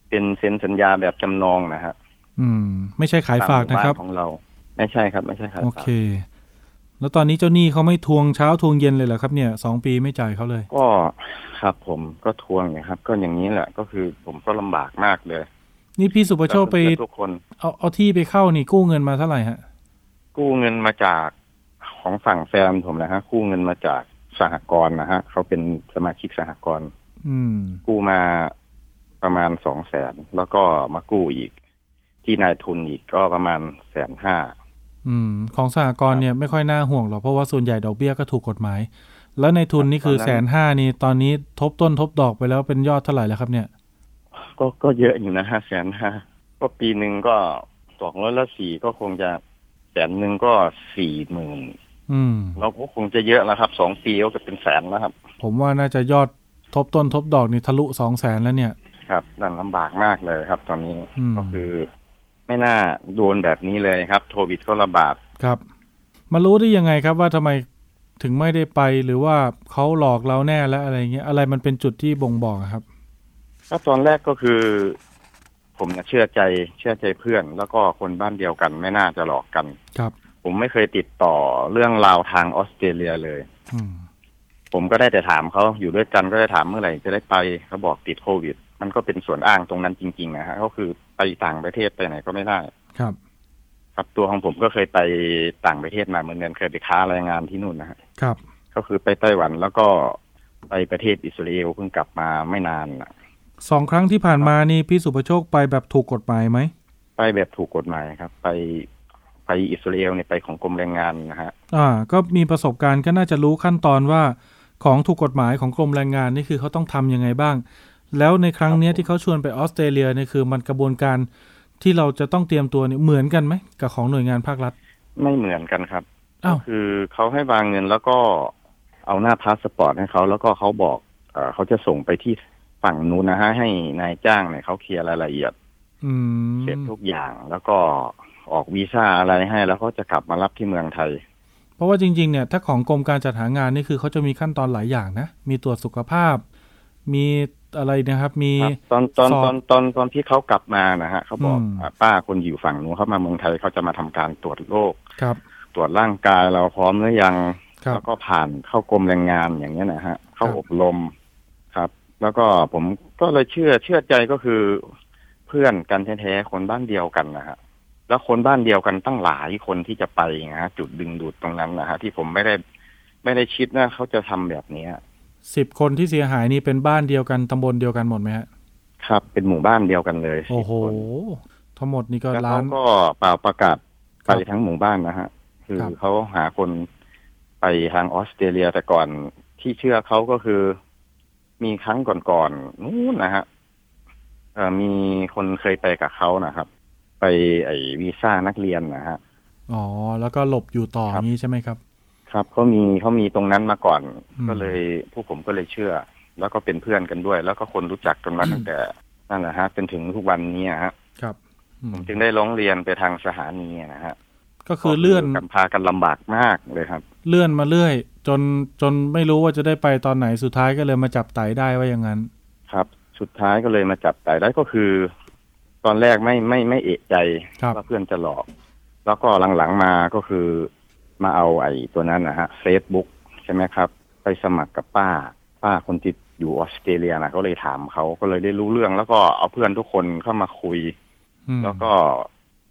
เป็นเซ็นสัญญาแบบจำนองนะฮะอืม ไม่ใช่ขายฝากนะครับตมหมู่ของเรา ไม่ใช่ครับ ไม่ใช่ขายโอฝากเค แล้วตอนนี้เจ้าหนี้เขาไม่ทวงเช้าทวงเย็นเลยเหรอครับเนี่ยสองปีไม่จ่ายเขาเลย ก็ครับผมก็ทวงนะครับ ก็อย่างนี้แหละก็คือผมก็ลำบากมากเลย นี่พี่สุประโชคไปเพื่อนทุกคนเอาเอาที่ไปเข้านี่กู้เงินมาเท่าไหร่ฮะกู้เงินมาจากของฝั่งแฟนผมนะฮะกู้เงินมาจากสหกรณ์นะฮะเขาเป็นสมาชิกสหกรณ์อืมกู้มา ปประมาณสองแสนแล้วก็มากู้อีก ที่นายทุนอีกก็ประมาณแสนห้าอืม ของสหกรณ์เนี่ยไม่ค่อยน่าห่วงหรอกเพราะว่าส่วนใหญ่ดอกเบี้ยก็ถูกกฎหมาย แล้วในทุนนี่คือแสนห้านี่ตอนนี้ทบต้นทบดอกไปแล้วเป็นยอดเท่าไหร่แล้วครับเนี่ย ก็ก็เยอะอยู่นะห้าแสนห้าก็ปีหนึ่งก็สองร้อยละสี่ก็คงจะแสนหนึ่งก็สี่หมื่นอืมเราก็คงจะเยอะแล้วครับสองปีก็จะเป็นแสนแล้วครับ ผมว่าน่าจะยอดทบต้นทบดอกนี่ทะลุสองแสนแล้วเนี่ย ครับนั่นลำบากมากเลยครับ ตอนนี้อืมก็คือ ไม่น่าโดนแบบนี้เลยครับ โควิดก็ระบาดครับมารู้ได้ยังไงครับว่าทำไมถึงไม่ได้ไปหรือว่าเขาหลอกเราแน่แล้วอะไรเงี้ยอะไรมันเป็นจุดที่บ่งบอกอะครับก็ตอนแรกก็คือ ผมเนี่ยเชื่อใจเชื่อใจเพื่อน แล้วก็คนบ้านเดียวกัน ไม่น่าจะหลอกกันครับ ผมไม่เคยติดต่อเรื่องราวทางออสเตรเลียเลยอืมผมก็ได้แต่ถามเขาอยู่ด้วยกันก็ได้ถามเมื่อไหร่จะได้ไปเขาบอกติดโควิด มันก็เป็นส่วนอ้างตรงนั้นจริงๆนะฮะก็คือไปต่างประเทศไปไหนก็ไม่ได้ครับ ครับตัวของผมก็เคยไปต่างประเทศมาเหมือนกันเคยไปค้าแรงงานที่นู่นนะฮะครับ ก็คือไปไต้หวันแล้วก็ไปประเทศอิสราเอลเพิ่งกลับมาไม่นานน่ะสองครั้งที่ผ่านมานี่พี่สุประโชคไปแบบถูกกฎหมายไหมไปแบบถูกกฎหมายครับ ไปไปอิสราเอลเนี่ยไปของกรมแรงงานนะฮะ อ่า ก็มีประสบการณ์ก็น่าจะรู้ขั้นตอนว่าของถูกกฎหมายของกรมแรงงานนี่คือเขาต้องทำยังไงบ้าง แล้วในครั้งเนี้ยที่เขาชวนไปออสเตรเลียเนี่ยคือมันกระบวนการที่เราจะต้องเตรียมตัวเนี่ยเหมือนกันไหมกับของหน่วยงานภาครัฐ ไม่เหมือนกันครับอ้าวคือเขาให้วางเงินแล้วก็เอาหน้าพาสปอร์ตให้เขาแล้วก็เขาบอกเออเขาจะส่งไปที่ฝั่งนู้นนะฮะให้นายจ้างเนี่ยเขาเคลียร์รายละเอียดอืมเสร็จทุกอย่างแล้วก็ออกวีซ่าอะไรให้ แล้วเขาจะกลับมารับที่เมืองไทย เพราะว่าจริง ๆ เนี่ยถ้าของกรมการจัดหางานนี่คือเขาจะมีขั้นตอนหลายอย่างนะ มีตรวจสุขภาพ มี อะไรนะครับ มีครับตอนตอนสอบตอนตอนตอนที่เขากลับมานะฮะเขาบอกอืมอ่าป้าคนอยู่ฝั่งนู้นเขามาเมืองไทยเขาจะมาทำการตรวจโรคครับ ตรวจร่างกายเราพร้อมหรือยังครับแล้วก็ผ่านเข้ากรมแรงงานอย่างเงี้ยนะฮะ เข้าครับอบรมครับ แล้วก็ผมก็เลยเชื่อเชื่อใจก็คือ เพื่อนกันแท้ๆคนบ้านเดียวกันนะฮะแล้วคนบ้านเดียวกันตั้งหลายคนที่จะไปนะฮะจุดดึงดูดตรงนั้นนะฮะที่ผมไม่ได้ไม่ได้คิดว่าเขาจะทำแบบเนี้ย สิบคนที่เสียหายนี่เป็นบ้านเดียวกันตำบลเดียวกันหมดไหมฮะครับ เป็นหมู่บ้านเดียวกันเลยโอ้โห10คนทั้งหมดนี่ก็แล้วล้าเขานก็เป่าประกาศครัไปบทั้งหมู่บ้านนะฮะ คือครับเขาหาคนไปทางออสเตรเลียแต่ก่อนที่เชื่อเขาก็คือ มีครั้งก่อนๆนู้นนะฮะเอ่อมีคนเคยไปกับเขานะครับ ไปไอ้วีซ่านักเรียนนะฮะอ๋อแล้วก็หลบอยู่ต่อครับอย่างนี้ใช่ไหมครับ ครับเขามีเขามีตรงนั้นมาก่อนอืมก็เลยผู้ผมก็เลยเชื่อ แล้วก็เป็นเพื่อนกันด้วย แล้วก็คนรู้จักกันมาตั้งแต่นั่นแหละฮะจนถึงทุกวันนี้ฮะครับอืผมมจึงได้ร้องเรียนไปทางสถานีนะฮะก็คือเลื่อนกันพากันลำบากมากเลยครับ เลื่อนมาเรื่อย จนจนไม่รู้ว่าจะได้ไปตอนไหนสุดท้ายก็เลยมาจับไต่ได้ว่าอย่างนั้น ครับ สุดท้ายก็เลยมาจับไต่ได้ก็คือ ตอนแรกไม่ไม่ไม่เอะใจครับว่าเพื่อนจะหลอก แล้วก็หลังๆมาก็คือ มาเอาไอ้ตัวนั้นนะฮะเฟซบุ๊กใช่ไหมครับ ไปสมัครกับป้า ป้าคนที่อยู่ออสเตรเลียนะก็เลยถามเขาก็เลยได้รู้เรื่อง แล้วก็เอาเพื่อนทุกคนเข้ามาคุยอืมแล้วก็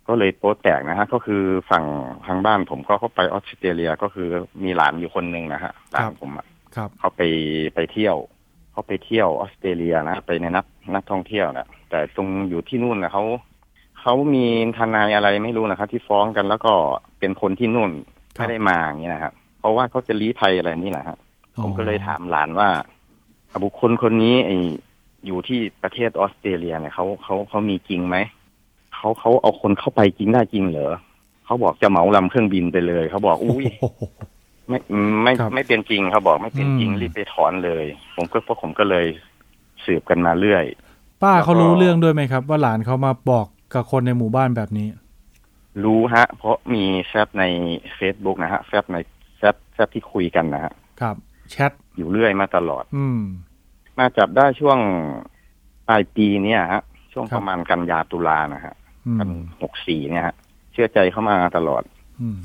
ก็เลยโป๊แตกนะฮะ ก็คือฝั่งทางบ้านผมก็เข้าไปออสเตรเลียก็คือมีหลานอยู่คนหนึ่งนะฮะหลานผมอะครับเขาไปไปเที่ยวเขาไปเที่ยวออสเตรเลียนะไปในนักนักท่องเที่ยวนะแต่ตรงอยู่ที่นู่นนะเขาเขามีทนายอะไรไม่รู้นะครับที่ฟ้องกันแล้วก็เป็นคนที่นู่นครับ ไม่ได้มาอย่างนี้นะครับเพราะว่าเขาจะลี้ภัยอะไรนี่แหละฮะผมก็เลยถามหลานว่าอะบุคคลคนนี้ไออยู่ที่ประเทศออสเตรเลียเนี่ยเขาเขาเขามีจริงไหมเขาเขาเอาคนเข้าไปจริงได้จริงเหรอเขาบอกจะเหมาลำเครื่องบินไปเลยเขาบอกอุ้ยโอ้โหไม่ไม่ครับไม่เป็นจริงเขาบอกไม่เป็นจริงอืมรีบไปถอนเลย ผมก็พวกผมก็เลยสืบกันมาเรื่อย ป้าเขาแล้วก็รู้เรื่องด้วยไหมครับ ว่าหลานเขามาบอกกับคนในหมู่บ้านแบบนี้ รู้ฮะ เพราะมีแซบใน Facebook นะฮะแซบในแซบแซบที่คุยกันนะฮะครับแชทอยู่เรื่อยมาตลอด อืมมาจับได้ช่วงปลายปีเนี้ยฮะ ช่วงครับประมาณกันยาตุลานะฮะอืมกันหกสี่เนี่ยฮะ เชื่อใจเข้ามาตลอด อืม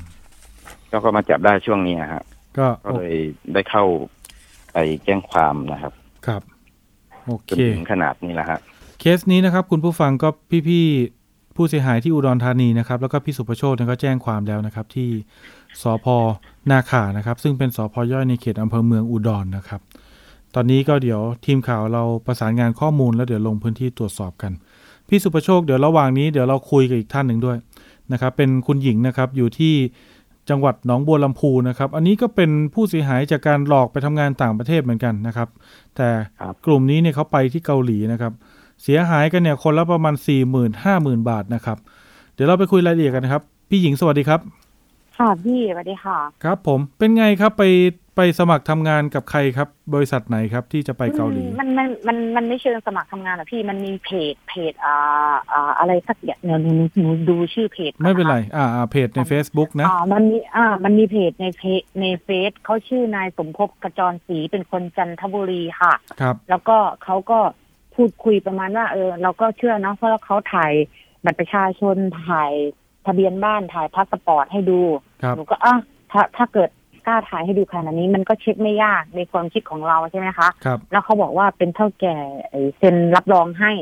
แล้วก็มาจับได้ช่วงนี้ฮะ ก็ก็เลยได้เข้าไปแจ้งความนะครับ ครับ โอจเคนถึงขนาดนี้แล้วฮะเคสนี้นะครับ คุณผู้ฟังก็พี่ๆ ผู้เสียหายที่อุดรธานีนะครับ แล้วก็พี่สุประโชคเนี่ยก็แจ้งความแล้วนะครับ ที่สพนาขานะครับ ซึ่งเป็นสพย่อยในเขตอำเภอเมืองอุดรนะครับ ตอนนี้ก็เดี๋ยวทีมข่าวเราประสานงานข้อมูลแล้วเดี๋ยวลงพื้นที่ตรวจสอบกัน พี่สุประโชคเดี๋ยวระหว่างนี้เดี๋ยวเราคุยกับอีกท่านหนึ่งด้วยนะครับ เป็นคุณหญิงนะครับอยู่ที่จังหวัดหนองบัวลำพูนะครับ อันนี้ก็เป็นผู้เสียหายจากการหลอกไปทำงานต่างประเทศเหมือนกันนะครับ แต่กลุ่มนี้เนี่ยเขาไปที่เกาหลีนะครับ เสียหายกันเนี่ยคนละประมาณ4 0 0 0 0 5 0,000บาทนะครับ เดี๋ยวเราไปคุยรายละเอียดกันนะครับ พี่หญิงสวัสดีครับ ค่ะพี่สวัสดีค่ะ ครับ ผมเป็นไงครับไปไปสมัครทำงานกับใครครับ บริษัทไหนครับที่จะไปเกาหลี มันมันมันมันไม่เชิงสมัครทำงานหรอกพี่มันมีเพจเพจอ่าอ่าอะไรสักอย่างเนี่ยหนูหนูดูชื่อเพจ ไม่เป็นไร อ่าอ่าเพจใน Facebook นะอ่ามันมีอ่ามันมีเพจในเพจในเฟซเขาชื่อนายสมภพกระจรศรีเป็นคนจันทบุรีค่ะ ครับ แล้วก็เขาก็ พูดคุยประมาณว่าเออเราก็เชื่อเนาะเพราะเขาถ่ายบัตรประชาชนถ่ายทะเบียนบ้านถ่ายพาสปอร์ตให้ดูครับหนูก็อะถ้าถ้าเกิดกล้าถ่ายให้ดูขนาดนี้มันก็เช็คไม่ยากในความคิดของเราใช่ไหมคะครับแล้วเขาบอกว่าเป็นเถ้าแก่ไอ้เซ็นรับรองให้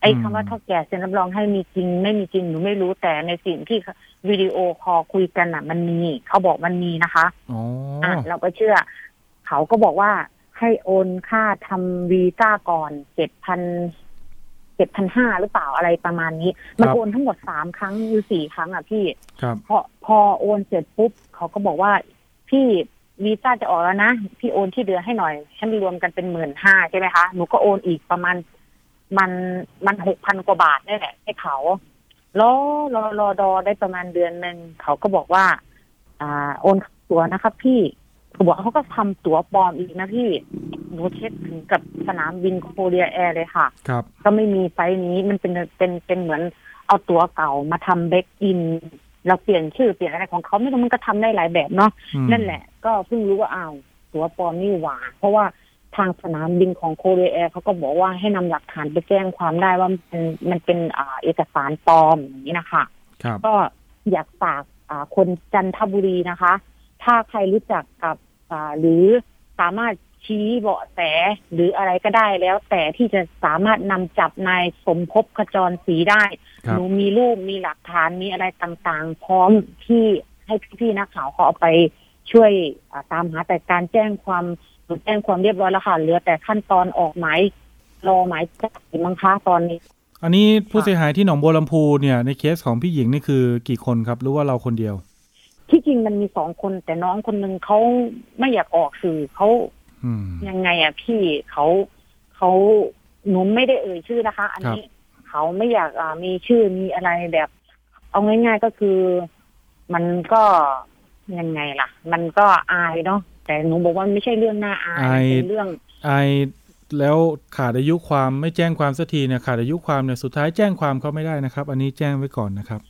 ไอ้อืมคำว่าเท่าแก่เซ็นรับรองให้มีจริง ไม่มีจริงหนูไม่รู้แต่ในสิ่งที่วิดีโอคอลคุยกันอะ มันมีเขาบอกมันมีนะคะอ๋ออะเราก็เชื่อ เขาก็บอกว่า ให้โอนค่าทำวีซ่าก่อนเจ็ดพันเจ็ดพันห้าหรือเปล่าอะไรประมาณนี้ มันโอนทั้งหมดสามครั้งหรือสี่ครั้งอะพี่ครับพอพอโอนเสร็จปุ๊บเขาก็บอกว่าพี่วีซ่าจะออกแล้วนะ พี่โอนที่เหลือให้หน่อยให้มันรวมกันเป็นหมื่นห้าใช่ไหมคะ หนูก็โอนอีกประมาณมันมันหกพันกว่าบาทนี่แหละให้เขารอรอรอดอได้ประมาณเดือนหนึ่งเขาก็บอกว่า อ่า โอนตั๋วนะครับ พี่ เขาบอกเขาก็ทำตั๋วปลอมอีกนะพี่หนูเช็คถึงกับสนามบินโคเรียแอร์เลยค่ะ ครับ ก็ไม่มีไฟล์นี้มันเป็นเป็นเป็นเหมือนเอาตั๋วเก่ามาทำเบคอินเราเปลี่ยนชื่อเปลี่ยนอะไรของเขาไม่รู้มันก็ทำได้หลายแบบเนาะอืมนั่นแหละ ก็เพิ่งรู้ว่าอ้าวตั๋วปลอมนี่หว่า เพราะว่าทางสนามบินของโคเรียแอร์เขาก็บอกว่าให้นำหลักฐานไปแจ้งความได้ว่ามันเป็นมันเป็นอ่าเอกสารปลอมอย่างนี้นะคะครับก็อยากฝากอ่าคนจันทบุรีนะคะ ถ้าใครรู้จักกับอ่าหรือสามารถชี้เบาะแสหรืออะไรก็ได้แล้ว แต่ที่จะสามารถนำจับนายสมภพขจรศรีได้ครับหนูมีรูปมีหลักฐานมีอะไรต่างๆ พร้อมที่ให้พี่ๆนักข่าวเขาเอาไปช่วยอ่าตามหาแต่การแจ้งความหนูแจ้งความเรียบร้อยแล้วค่ะเหลือแต่ขั้นตอนออกหมายรอหมายจับมังคะตอนนี้ อันนี้ผู้เสียหายที่หนองบัวลำพูเนี่ยในเคสของพี่หญิงนี่คือกี่คนครับหรือว่าเราคนเดียว ที่จริงมันมีสองคน แต่น้องคนหนึ่งเขาไม่อยากออกสื่อเขาอืมยังไงอะพี่เขาเขาหนูไม่ได้เอ่ยชื่อนะคะ อันนี้เขาไม่อยากอ่ามีชื่อมีอะไรแบบ เอาง่าย ๆก็คือ มันก็ยังไงล่ะ มันก็อายเนาะแต่หนูบอกว่าไม่ใช่เรื่องน่าอายมันเป็นเรื่องไอแล้วขาดอายุความไม่แจ้งความสักทีเนี่ยขาดอายุความเนี่ยสุดท้ายแจ้งความเขาไม่ได้นะครับ อันนี้แจ้งไว้ก่อนนะครับ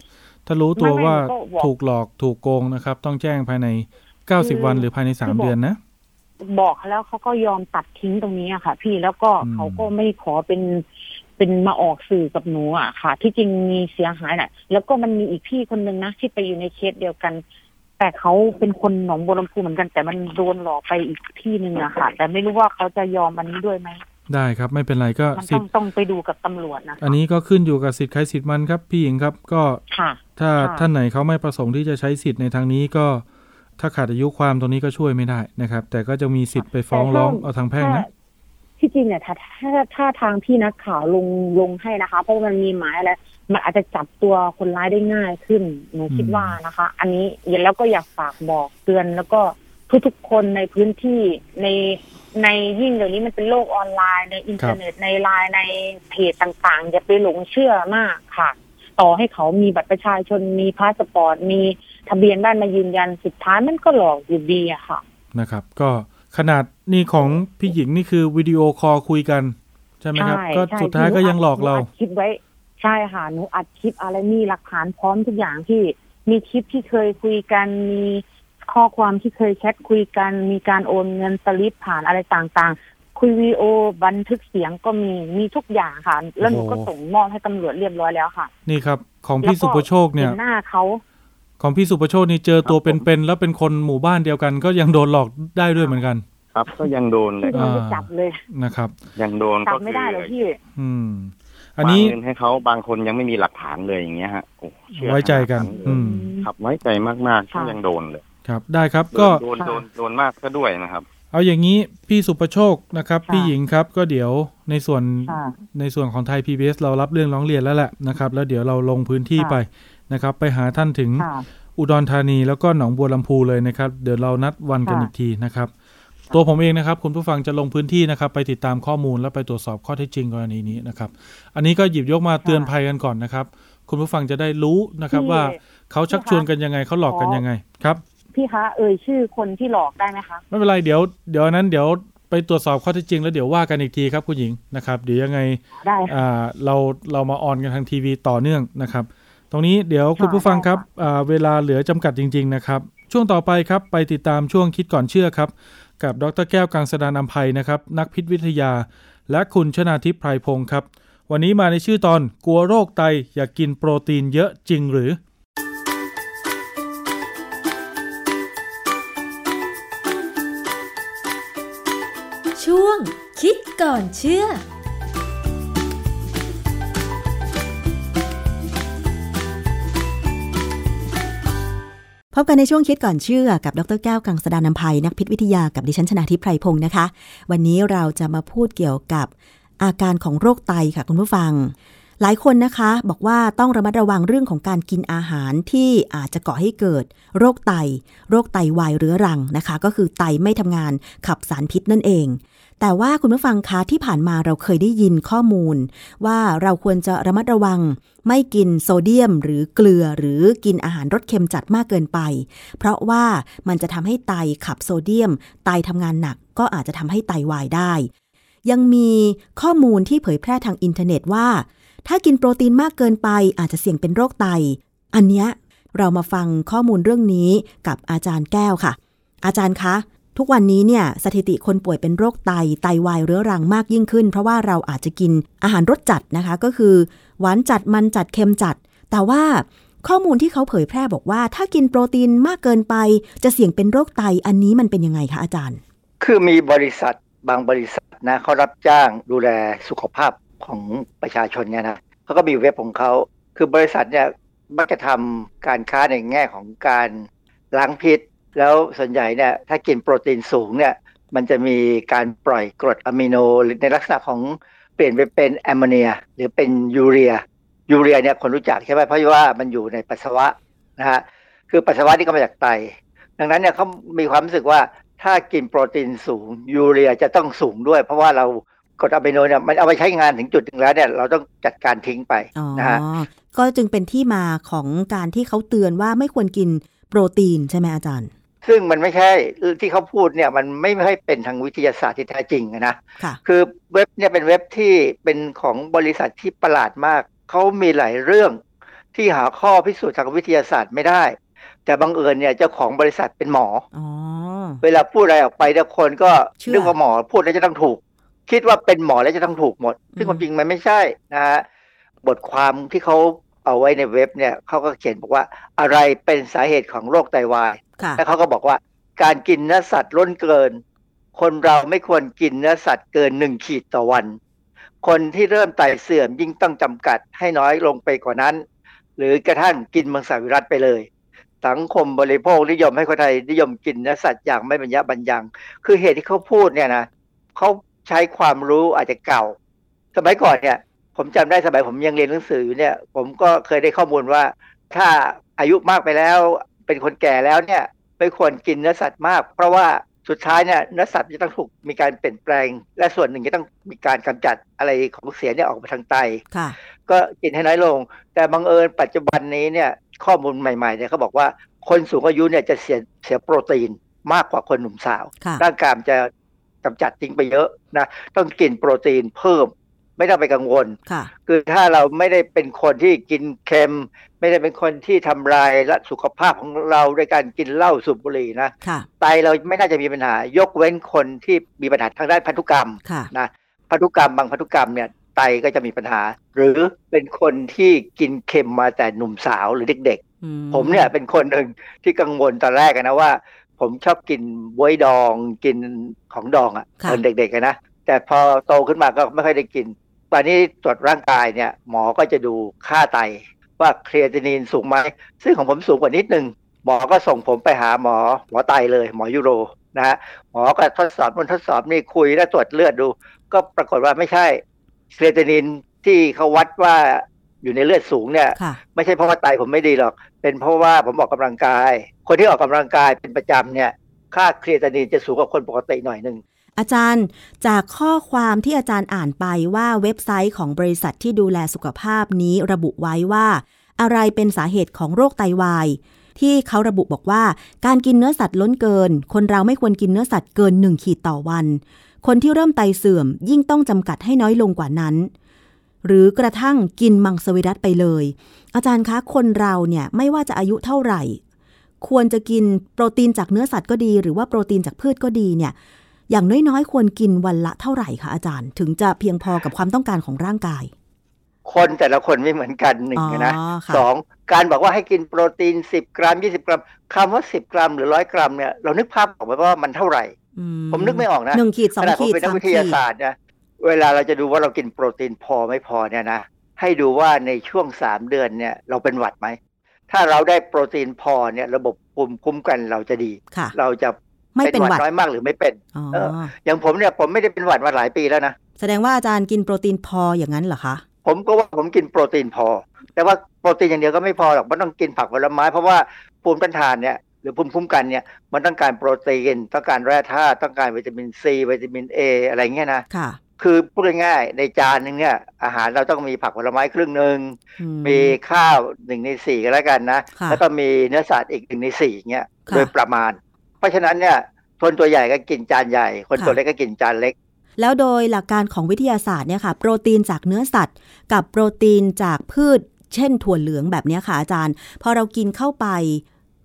ถ้ารู้ตัวไม่ไม่ว่าก็บอกถูกหลอกถูกโกงนะครับ ต้องแจ้งภายใน90วันหรือภายใน3เดือนนะบอกเขาแล้วเขาก็ยอมตัดทิ้งตรงนี้อะค่ะ พี่แล้วก็อืมเขาก็ไม่ขอเป็นเป็นมาออกสื่อกับหนูอะค่ะ ที่จริงมีเสียหายแหละแล้วก็มันมีอีกพี่คนนึงนะที่ไปอยู่ในเคสเดียวกัน แต่เขาเป็นคนหนองบัวลำพูเหมือนกัน แต่มันโดนหลอกไปอีกที่หนึ่งอะค่ะ แต่ไม่รู้ว่าเขาจะยอมอันนี้ด้วยไหม ได้ครับไม่เป็นไรก็มันสิต้ทองธิ์ต้องไปดูกับตำรวจนะคะอันนี้ก็ขึ้นอยู่กับสิทธิ์ใครสิทธิ์มันครับ พี่หญิงครับก็ค่ะถ้าค่ะท่านไหนเขาไม่ประสงค์ที่จะใช้สิทธิ์ในทางนี้ก็ถ้าขาดอายุความตรงนี้ก็ช่วยไม่ได้นะครับ แต่ก็จะมีสิทธิ์ไปฟ้องร้องเอาทางแพ่งนะถ้าที่จริงเนี่ยถ้าถ้าถ้าทางพี่นักข่าวลงลงให้นะคะ เพราะมันมีหมายอะไรมันอาจจะจับตัวคนร้ายได้ง่ายขึ้นหนูคิดอืมว่านะคะ อันนี้แล้วก็อยากฝากบอกเตือนแล้วก็ทุกๆคนในพื้นที่ใน ในยิ่งเดี๋ยวนี้มันเป็นโลกออนไลน์ในอินเทอร์เน็ตในไลน์ในเพจต่างๆอย่าไปหลงเชื่อมากค่ะ ต่อให้เขามีบัตรประชาชนมีพาสปอร์ตมีทะเบียนบ้านมายืนยันสุดท้ายมันก็หลอกอยู่ดีอะค่ะนะครับ ก็ขนาดนี่ของพี่หญิงนี่คือวิดีโอคอลคุยกัน ใช่ไหมครับใช่ก็ใช่สุดท้ายก็ยังหลอกเราหนูอัดคลิปไว้ใช่ค่ะหนูอัดคลิปอะไรมีหลักฐานพร้อมทุกอย่างที่มีคลิปที่เคยคุยกันมี ข้อความที่เคยแชทคุยกัน มีการโอนเงินสลิปผ่านอะไรต่างๆ คุยวีดีโอบันทึกเสียงก็มีมีทุกอย่างค่ะ แล้วหนูก็โอ้โหส่งมอบให้ตำรวจเรียบร้อยแล้วค่ะ นี่ครับ ของพี่แล้วก็สุประโชคเนี่ยเห็นหน้าเขาของพี่สุประโชคนี่เจอตัวเป็นๆแล้วเป็นคนหมู่บ้านเดียวกัน ก็ยังโดนหลอกได้ด้วยเหมือนกัน ครับ ก็ยังโดนเลยที่คมัรับนจะจับเลยนะครับ ยังโดนจัก็บไม่ได้เลยพี่ อืม อันนี้วางเงินให้เขาบางคนยังไม่มีหลักฐานเลยอย่างเงี้ยฮะโอ้เชื่อไว้ใจกันขนาดเลยอืมครับไว้ใจมากๆก็ค่ะยังโดนเลย ครับได้ครับก็โดนโดนโดนมากก็ด้วยนะครับ เอาอย่างนี้พี่สุประโชคนะครับ พี่หญิงครับก็เดี๋ยวในส่วนในส่วนของไทย PBS เรารับเรื่องร้องเรียนแล้วแหละนะครับ แล้วเดี๋ยวเราลงพื้นที่ไปนะครับ ไปหาท่านถึงอุดรธานีแล้วก็หนองบัวลำพูเลยนะครับ เดี๋ยวเรานัดวันกันอีกทีนะครับ ตัวผมเองนะครับ คุณผู้ฟังจะลงพื้นที่นะครับ ไปติดตามข้อมูลแล้วไปตรวจสอบข้อเท็จจริงกรณีนี้นะครับ อันนี้ก็หยิบยกมาเตือนภัยกันก่อนนะครับ คุณผู้ฟังจะได้รู้นะครับว่าเขาชักชวนกันยังไงเขาหลอกกันยังไงครับ พี่คะเอ่ยชื่อคนที่หลอกได้ไหมคะไม่เป็นไรเดี๋ยวเดี๋ยวนั้นเดี๋ยวไปตรวจสอบข้อเท็จจริงแล้วเดี๋ยวว่ากันอีกทีครับคุณหญิงนะครับเดี๋ยวยังไงได้อ่าเราเรามาออนกันทางทีวีต่อเนื่องนะครับ ตรงนี้เดี๋ยวคุณผู้ฟังครับอ่าเวลาเหลือจำกัดจริง ๆ นะครับ ช่วงต่อไปครับไปติดตามช่วงคิดก่อนเชื่อครับ กับดรแก้วกังสดานนภัยนะครับนักพิษวิทยา และคุณชนาทิพย์ไพรพงศ์ครับ วันนี้มาในชื่อตอนกลัวโรคไตอยากกินโปรตีนเยอะจริงหรือ ก่อนเชื่อพบกันในช่วงคิดก่อนเชื่อกับดรแก้วกังสดานนภัยนักพิษวิทยากับดิฉันชนาทิพไพรพงศ์นะคะ วันนี้เราจะมาพูดเกี่ยวกับอาการของโรคไตค่ะคุณผู้ฟัง หลายคนนะคะ บอกว่าต้องระมัดระวังเรื่องของการกินอาหารที่อาจจะก่อให้เกิด โรคไต โรคไตวายเรื้อรังนะคะ ก็คือไตไม่ทำงานขับสารพิษนั่นเอง แต่ว่าคุณผู้ฟังคะที่ผ่านมาเราเคยได้ยินข้อมูล ว่าเราควรจะระมัดระวัง ไม่กินโซเดียม หรือเกลือหรือกินอาหารรสเค็มจัดมากเกินไป เพราะว่ามันจะทำให้ไตขับโซเดียม ไตทำงานหนักก็อาจจะทำให้ไตวายได้ ยังมีข้อมูลที่เผยแพร่ทางอินเทอร์เน็ตว่า ถ้ากินโปรตีนมากเกินไปอาจจะเสี่ยงเป็นโรคไต อันเนี้ยเรามาฟังข้อมูลเรื่องนี้กับอาจารย์แก้วค่ะ อาจารย์คะ ทุกวันนี้เนี่ยสถิติคนป่วยเป็นโรคไตไตาวายเรื้อรังมากยิ่งขึ้น เพราะว่าเราอาจจะกินอาหารรสจัดนะคะ ก็คือ หวานจัดมันจัดเค็มจัด แต่ว่าข้อมูลที่เขาเผยแพร่บอกว่า ถ้ากินโปรตีนมากเกินไป จะเสี่ยงเป็นโรคไตอันนี้มันเป็นยังไงคะอาจารย์ คือมีบริษัทบางบริษัทนะเขารับจ้างดูแลสุขภาพของประชาชนเนี่ยนะเขาก็มีเว็บของเขาคือบริษัทเนี่ยมักจะทำการค้าในแง่ของการล้างพิษ แล้วส่วนใหญ่เนี่ยถ้ากินโปรตีนสูงเนี่ยมันจะมีการปล่อยกรดอะมิโนในลักษณะของเปลี่ยนไปเป็นแอมโมเนีย หรือเป็นยูเรีย ยูเรียเนี่ยคนรู้จักใช่ไหมเพราะว่ามันอยู่ในปัสสาวะนะฮะคือปัสสาวะนี่ก็มาจากไต ดังนั้นเนี่ยเขามีความรู้สึกว่าถ้ากินโปรตีนสูง ยูเรียจะต้องสูงด้วย เพราะว่าเรากรดอะมิโนเนี่ยมันเอาไปใช้งานถึงจุดหนึ่งแล้วเนี่ยเราต้องจัดการทิ้งไปนะฮะก็จึงเป็นที่มาของการที่เขาเตือนว่าไม่ควรกินโปรตีนใช่ไหมอาจารย์ ซึ่งมันไม่ใช่ที่เขาพูดเนี่ยมันไม่ให้เป็นทางวิทยาศาสตร์ที่แท้จริงนะคือเว็บเนี่ยเป็นเว็บที่เป็นของบริษัทที่ประหลาดมาก เขามีหลายเรื่องที่หาข้อพิสูจน์ทางวิทยาศาสตร์ไม่ได้ แต่บังเอิญเนี่ยเจ้าของบริษัทเป็นหมออเวลาพูดอะไรออกไปทุกคนก็เรื่องว่าหมอพูดแล้วจะต้องถูก คิดว่าเป็นหมอแล้วจะต้องถูกหมด ซึ่งความจริงมันไม่ใช่นะฮะบทความที่เขาเอาไว้ในเว็บเนี่ยเขาก็เขียนบอกว่าอะไรเป็นสาเหตุของโรคไตวาย แล้วเขาก็บอกว่า การกินเนื้อสัตว์ล้นเกิน คนเราไม่ควรกินเนื้อสัตว์เกินหนึ่งขีดต่อวัน คนที่เริ่มไตเสื่อมยิ่งต้องจำกัดให้น้อยลงไปกว่านั้น หรือกระทั่งกินมังสวิรัตไปเลย สังคมบริโภคนิยมให้คนไทยนิยมกินเนื้อสัตว์อย่างไม่บรรยะบรรยัง คือเหตุที่เขาพูดเนี่ยนะเขาใช้ความรู้อาจจะเก่า สมัยก่อนเนี่ยผมจำได้สมัยผมยังเรียนหนังสืออยู่เนี่ย ผมก็เคยได้ข้อมูลว่า ถ้าอายุมากไปแล้ว เป็นคนแก่แล้วเนี่ยไม่ควรกินเนื้อสัตว์มาก เพราะว่าสุดท้ายเนี่ยเนื้อสัตว์จะต้องถูกมีการเปลี่ยนแปลง และส่วนหนึ่งจะต้องมีการกำจัดอะไรของเสียเนี่ยออกมาทางไตก็กินให้น้อยลง แต่บังเอิญปัจจุบันนี้เนี่ยข้อมูลใหม่ๆเนี่ยเขาบอกว่าคนสูงอายุเนี่ยจะเสียเสียโปรตีนมากกว่าคนหนุ่มสาว ร่างกายจะกำจัดทิ้งไปเยอะนะต้องกินโปรตีนเพิ่ม ไม่ต้องไปกังวลคือถ้าเราไม่ได้เป็นคนที่กินเค็ม ไม่ได้เป็นคนที่ทำลายและสุขภาพของเราด้วยการกินเหล้าสูบบุหรี่นะไตเราไม่น่าจะมีปัญหา ยกเว้นคนที่มีปัญหาทางด้านพันธุกรรมนะพันธุกรรมบางพันธุกรรมเนี่ยไตก็จะมีปัญหา หรือเป็นคนที่กินเค็มมาแต่หนุ่มสาวหรือเด็กๆ ผมเนี่ยเป็นคนหนึ่งที่กังวลตอนแรกนะว่า ผมชอบกินบวยดองกินของดองอะ่ะตอนเด็กๆนะแต่พอโตขึ้นมาก็ไม่ค่อยได้กิน ตอนนี้ตรวจร่างกายเนี่ยหมอก็จะดูค่าไตว่าเครียตินินสูงไหมซึ่งของผมสูงกว่านิดนึงหมอก็ส่งผมไปหาหมอหมอไตเลย หมอยูโรนะฮะหมอก็ทดสอบมันทดสอบนี่คุยแล้วตรวจเลือดดู ก็ปรากฏว่าไม่ใช่เครตินินที่เขาวัดว่าอยู่ในเลือดสูงเนี่ย ไม่ใช่เพราะว่าไตผมไม่ดีหรอก เป็นเพราะว่าผมออกกำลังกาย คนที่ออกกำลังกายเป็นประจำเนี่ย ค่าเครียตินินจะสูงกว่าคนปกติหน่อยหนึ่ง อาจารย์จากข้อความที่อาจารย์อ่านไปว่าเว็บไซต์ของบริษัทที่ดูแลสุขภาพนี้ระบุไว้ว่า อะไรเป็นสาเหตุของโรคไตาวายที่เขาระบุบอกว่า การกินเนื้อสัตว์ล้นเกิน คนเราไม่ควรกินเนื้อสัตว์เกินหนึ่งขีดต่อวัน คนที่เริ่มไตเสื่อมยิ่งต้องจำกัดให้น้อยลงกว่านั้น หรือกระทั่งกินมังสวิรัตไปเลย อาจารย์คะคนเราเนี่ยไม่ว่าจะอายุเท่าไหร่ ควรจะกินโปรตีนจากเนื้อสัตว์ก็ดี หรือว่าโปรตีนจากพืชก็ดีเนี่ย อย่างน้อยๆ ควรกินวันละเท่าไหร่คะอาจารย์ ถึงจะเพียงพอกับความต้องการของร่างกาย คนแต่ละคนไม่เหมือนกันหนึ่งนะสองการบอกว่าให้กินโปรตีนสิบกรัมยี่สิบกรัมคำว่าสิบกรัมหรือร้อยกรัมเนี่ยเรานึกภาพออกไหมว่ามันเท่าไหร่ ผมนึกไม่ออกนะหนึ่งขีดสองขีดสามขีดวิทยาศาสตร์นะเวลาเราจะดูว่าเรากินโปรตีนพอไม่พอเนี่ยนะให้ดูว่าในช่วงสามเดือนเนี่ยเราเป็นหวัดไหมถ้าเราได้โปรตีนพอเนี่ยระบบภูมิคุ้มกันเราจะดี เราจะ ไม่เป็นหวัดน้อยมากหรือไม่เป็นออย่างผมเนี่ยผมไม่ได้เป็นหวัดมาหลายปีแล้วนะแสดงว่าอาจารย์กินโปรตีนพออย่างนั้นเหรอคะผมก็ว่าผมกินโปรตีนพอ แต่ว่าโปรตีนอย่างเดียวก็ไม่พอหรอกมันต้องกินผักผลไม้ เพราะว่าภูมิต้านทานเนี่ยหรือภูมิคุ้มกันเนี่ยมันต้องการโปรตีนต้องการแร่ธาตุต้องการวิตามินซีวิตามินเออะไรเงี้ยนะค่ะคือพูดง่ายๆในจานนึงเนี่ยอาหารเราต้องมีผักผลไม้ครึ่งหนึ่งมีข้าวหนึ่งในสี่ก็แล้วกันนะ แล้วก็มีเนื้อสัตว์อีกหนึ่งในสี่เงี้ยโดยประมาณ เพราะฉะนั้นเนี่ยคนตัวใหญ่ก็กินจานใหญ่ คนตัวเล็กก็กินจานเล็ก แล้วโดยหลักการของวิทยาศาสตร์เนี่ยค่ะ โปรตีนจากเนื้อสัตว์ กับโปรตีนจากพืช เช่นถั่วเหลืองแบบนี้ค่ะอาจารย์ พอเรากินเข้าไป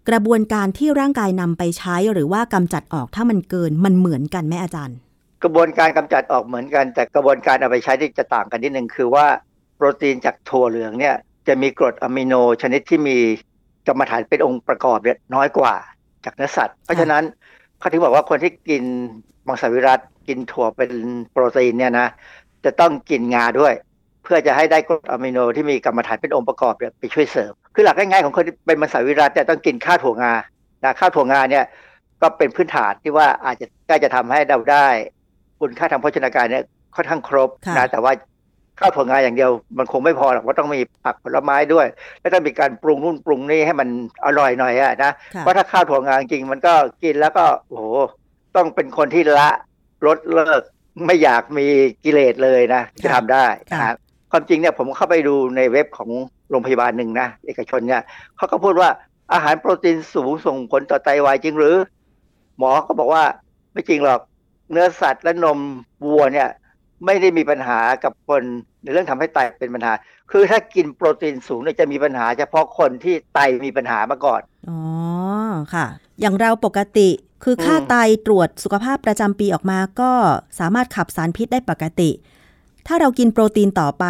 กระบวนการที่ร่างกายนำไปใช้หรือว่ากำจัดออกถ้ามันเกินมันเหมือนกันไหมอาจารย์ กระบวนการกำจัดออกเหมือนกัน แต่กระบวนการเอาไปใช้ที่จะต่างกันนิดนึงคือว่าโปรตีนจากถั่วเหลืองเนี่ยจะมีกรดอะมิโนชนิดที่มีกรรมฐานเป็นองค์ประกอบเนี่ยน้อยกว่า จากเนื้อสัตว์ เพราะฉะนั้นเขาถึงบอกว่าคนที่กินมังสวิรัตกินถั่วเป็นโปรตีนเนี่ยนะจะต้องกินงาด้วย เพื่อจะให้ได้กรดอะมิโนที่มีกรรมฐานเป็นองค์ประกอบไปช่วยเสริมคือหลักง่ายๆของคนที่เป็นมังสวิรัตเนี่ยต้องกินข้าวถั่วงานะข้าวถั่วงาเนี่ยก็เป็นพื้นฐานที่ว่าอาจจะใกล้จะทำให้เราได้คุณค่าทางโภชนาการเนี่ยค่อนข้างครบนะแต่ว่า ข้าวถั่วงาอย่างเดียวมันคงไม่พอหรอกว่าต้องมีผักผลไม้ด้วย แล้วต้องมีการปรุงนู่นปรุงนี่ให้มันอร่อยหน่อยอะนะเพราะถ้าข้าวถั่วงาจริงมันก็กินแล้วก็โอ้โหต้องเป็นคนที่ละลดเลิกไม่อยากมีกิเลสเลยนะจะทำได้นะครับความจริงเนี่ยผมเข้าไปดูในเว็บของโรงพยาบาลหนึ่งนะเอกชนเนี่ยเขาก็พูดว่าอาหารโปรตีนสูงส่งผลต่อไตวายจริงหรือ หมอก็บอกว่าไม่จริงหรอกเนื้อสัตว์และนมวัวเนี่ย ไม่ได้มีปัญหากับคนในเรื่องทำให้ไตเป็นปัญหา คือถ้ากินโปรตีนสูงเนี่ยจะมีปัญหา เฉพาะคนที่ไตมีปัญหามาก่อน อ๋อ ค่ะ อย่างเราปกติ คือค่าไตตรวจสุขภาพประจำปีออกมาก็สามารถขับสารพิษได้ปกติ ถ้าเรากินโปรตีนต่อไป